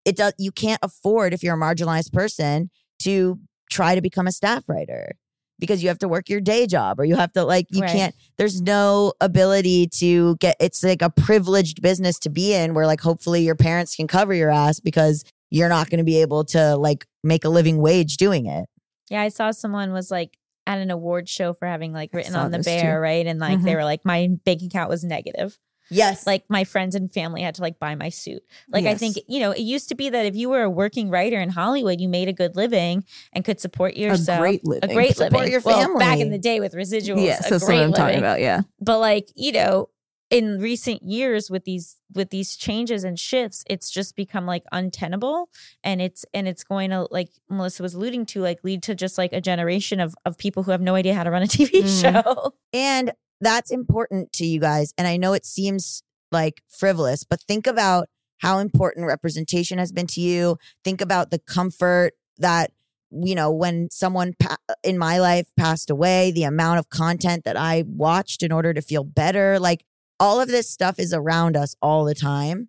it does, you can't afford if you're a marginalized person to try to become a staff writer because you have to work your day job or you have to like you Right. can't there's no ability to get it's like a privileged business to be in where like hopefully your parents can cover your ass because you're not going to be able to like make a living wage doing it Yeah, I saw someone was like at an award show for having like written on the bear, too. right? And like they Mhm. were like, my bank account was negative. Yes Like my friends and family had to like buy my suit. Like I think, you know, it used to be that if you were a working writer in Hollywood, you made a good living and could support yourself. A great living. A great Support living. your Well, back in the day with residuals. Yes, that's what I'm talking about. Yeah. But like, you know, in recent years with these with these changes and shifts, it's just become like untenable and it's and it's going to like Melissa was alluding to like lead to just like a generation of of people who have no idea how to run a TV Mhm. show. and that's important to you guys and i know it seems like frivolous but think about how important representation has been to you think about the comfort that you know when someone pa- in my life passed away the amount of content that i watched in order to feel better like all of this stuff is around us all the time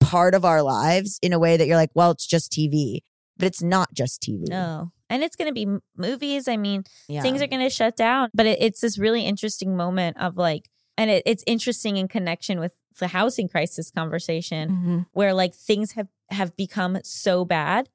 part of our lives in a way that you're like well it's just tv but it's not just tv No. And it's going to be movies. I mean, yeah. things are going to shut down, but it, it's this really interesting moment of like and it, it's interesting in connection with the housing crisis conversation Mm-hmm. where like things have have become so bad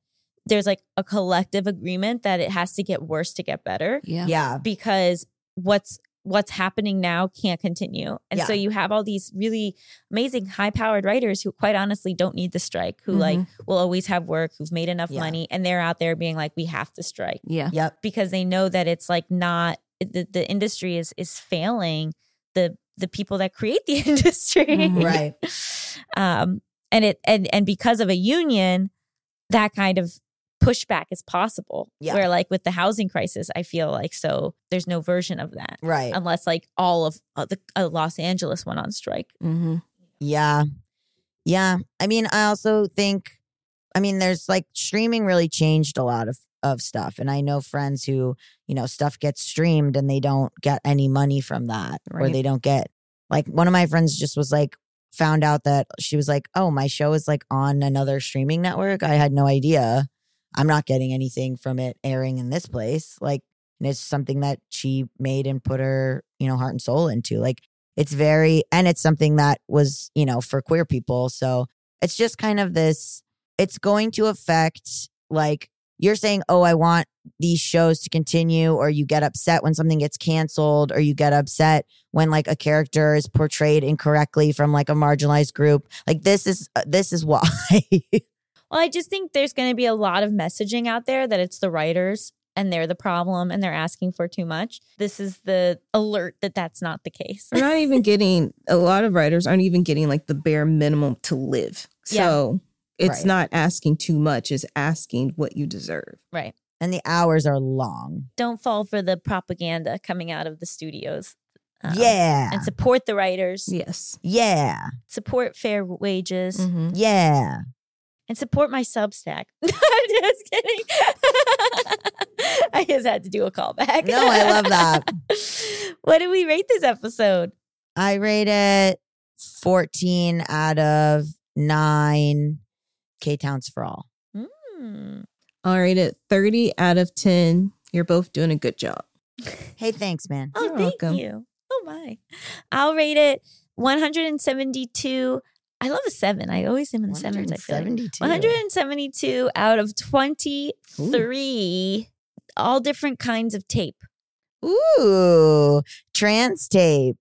there's like a collective agreement that it has to get worse to get better Yeah. yeah because what's what's happening now can't continue and so you have all these really amazing high powered writers who quite honestly don't need the strike who like will always have work who've made enough Yeah. money and they're out there being like we have to strike Yeah. yep because they know that it's like not the, the industry is is failing the the people that create the industry Mhm. Right. um and it and and because of a union that kind of pushback is possible Yeah. where like with the housing crisis i feel like so there's no version of that right unless like all of uh, the uh, los angeles went on strike Mm-hmm. Yeah. Yeah. I mean, I also think I mean, there's like streaming really changed a lot of of stuff. And I know friends who, you know, stuff gets streamed and they don't get any money from that. Or they don't get like one of my friends just was like found out that she was like, Oh, my show is like on another streaming network. I had no idea. I'm not getting anything from it airing in this place. Like and it's something that she made and put her, you know, heart and soul into. Like it's very and it's something that was you know for queer people so it's just kind of this it's going to affect like you're saying oh i want these shows to continue or you get upset when something gets canceled or you get upset when like a character is portrayed incorrectly from like a marginalized group like this is uh, this is why well i just think there's going to be a lot of messaging out there that it's the writers and they're the problem and they're asking for too much this is the alert that that's not the case We're not even getting a lot of writers aren't even getting like the bare minimum to live. Yeah. So it's Right. not asking too much, it's asking what you deserve. right and the hours are long don't fall for the propaganda coming out of the studios Um, yeah and support the writers Yes. yeah support fair wages Mm-hmm. yeah and support my substack i'm just kidding i just had to do a callback No, I love that. what did we rate this episode I rate it 14 out of 9 K Towns for all. Hmm. All right, at 30 out of 10. You're both doing a good job. Hey, thanks, man. oh You're thank welcome. you oh my i'll rate it 172 i love a seven. I always am in the sevens i feel like. 172. 172 out of 23 all different kinds of tape. Ooh, trans tape,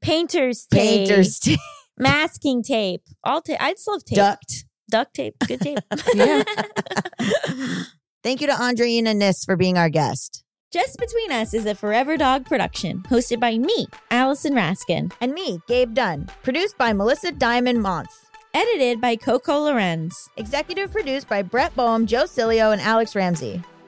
painters tape painters tape, masking tape. All tape i just love tape. Duct. duct tape. Good tape. Yeah. Thank you to Andreina Kniss for being our guest. Just Between Us is a Forever Dog production, hosted by me, Allison Raskin, And me, Gabe Dunn. Produced by Melisa Diamond Monts. edited by Coco Llorens. Executive produced by Brett Boham, Joe Cilio, and Alex Ramsey.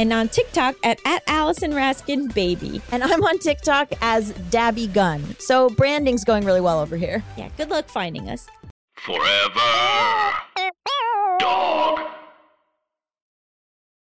and on TikTok at, at Allison Raskin Baby. And I'm on TikTok as Dabby Gun. So branding's going really well over here. Yeah, good luck finding us. Forever. Dog.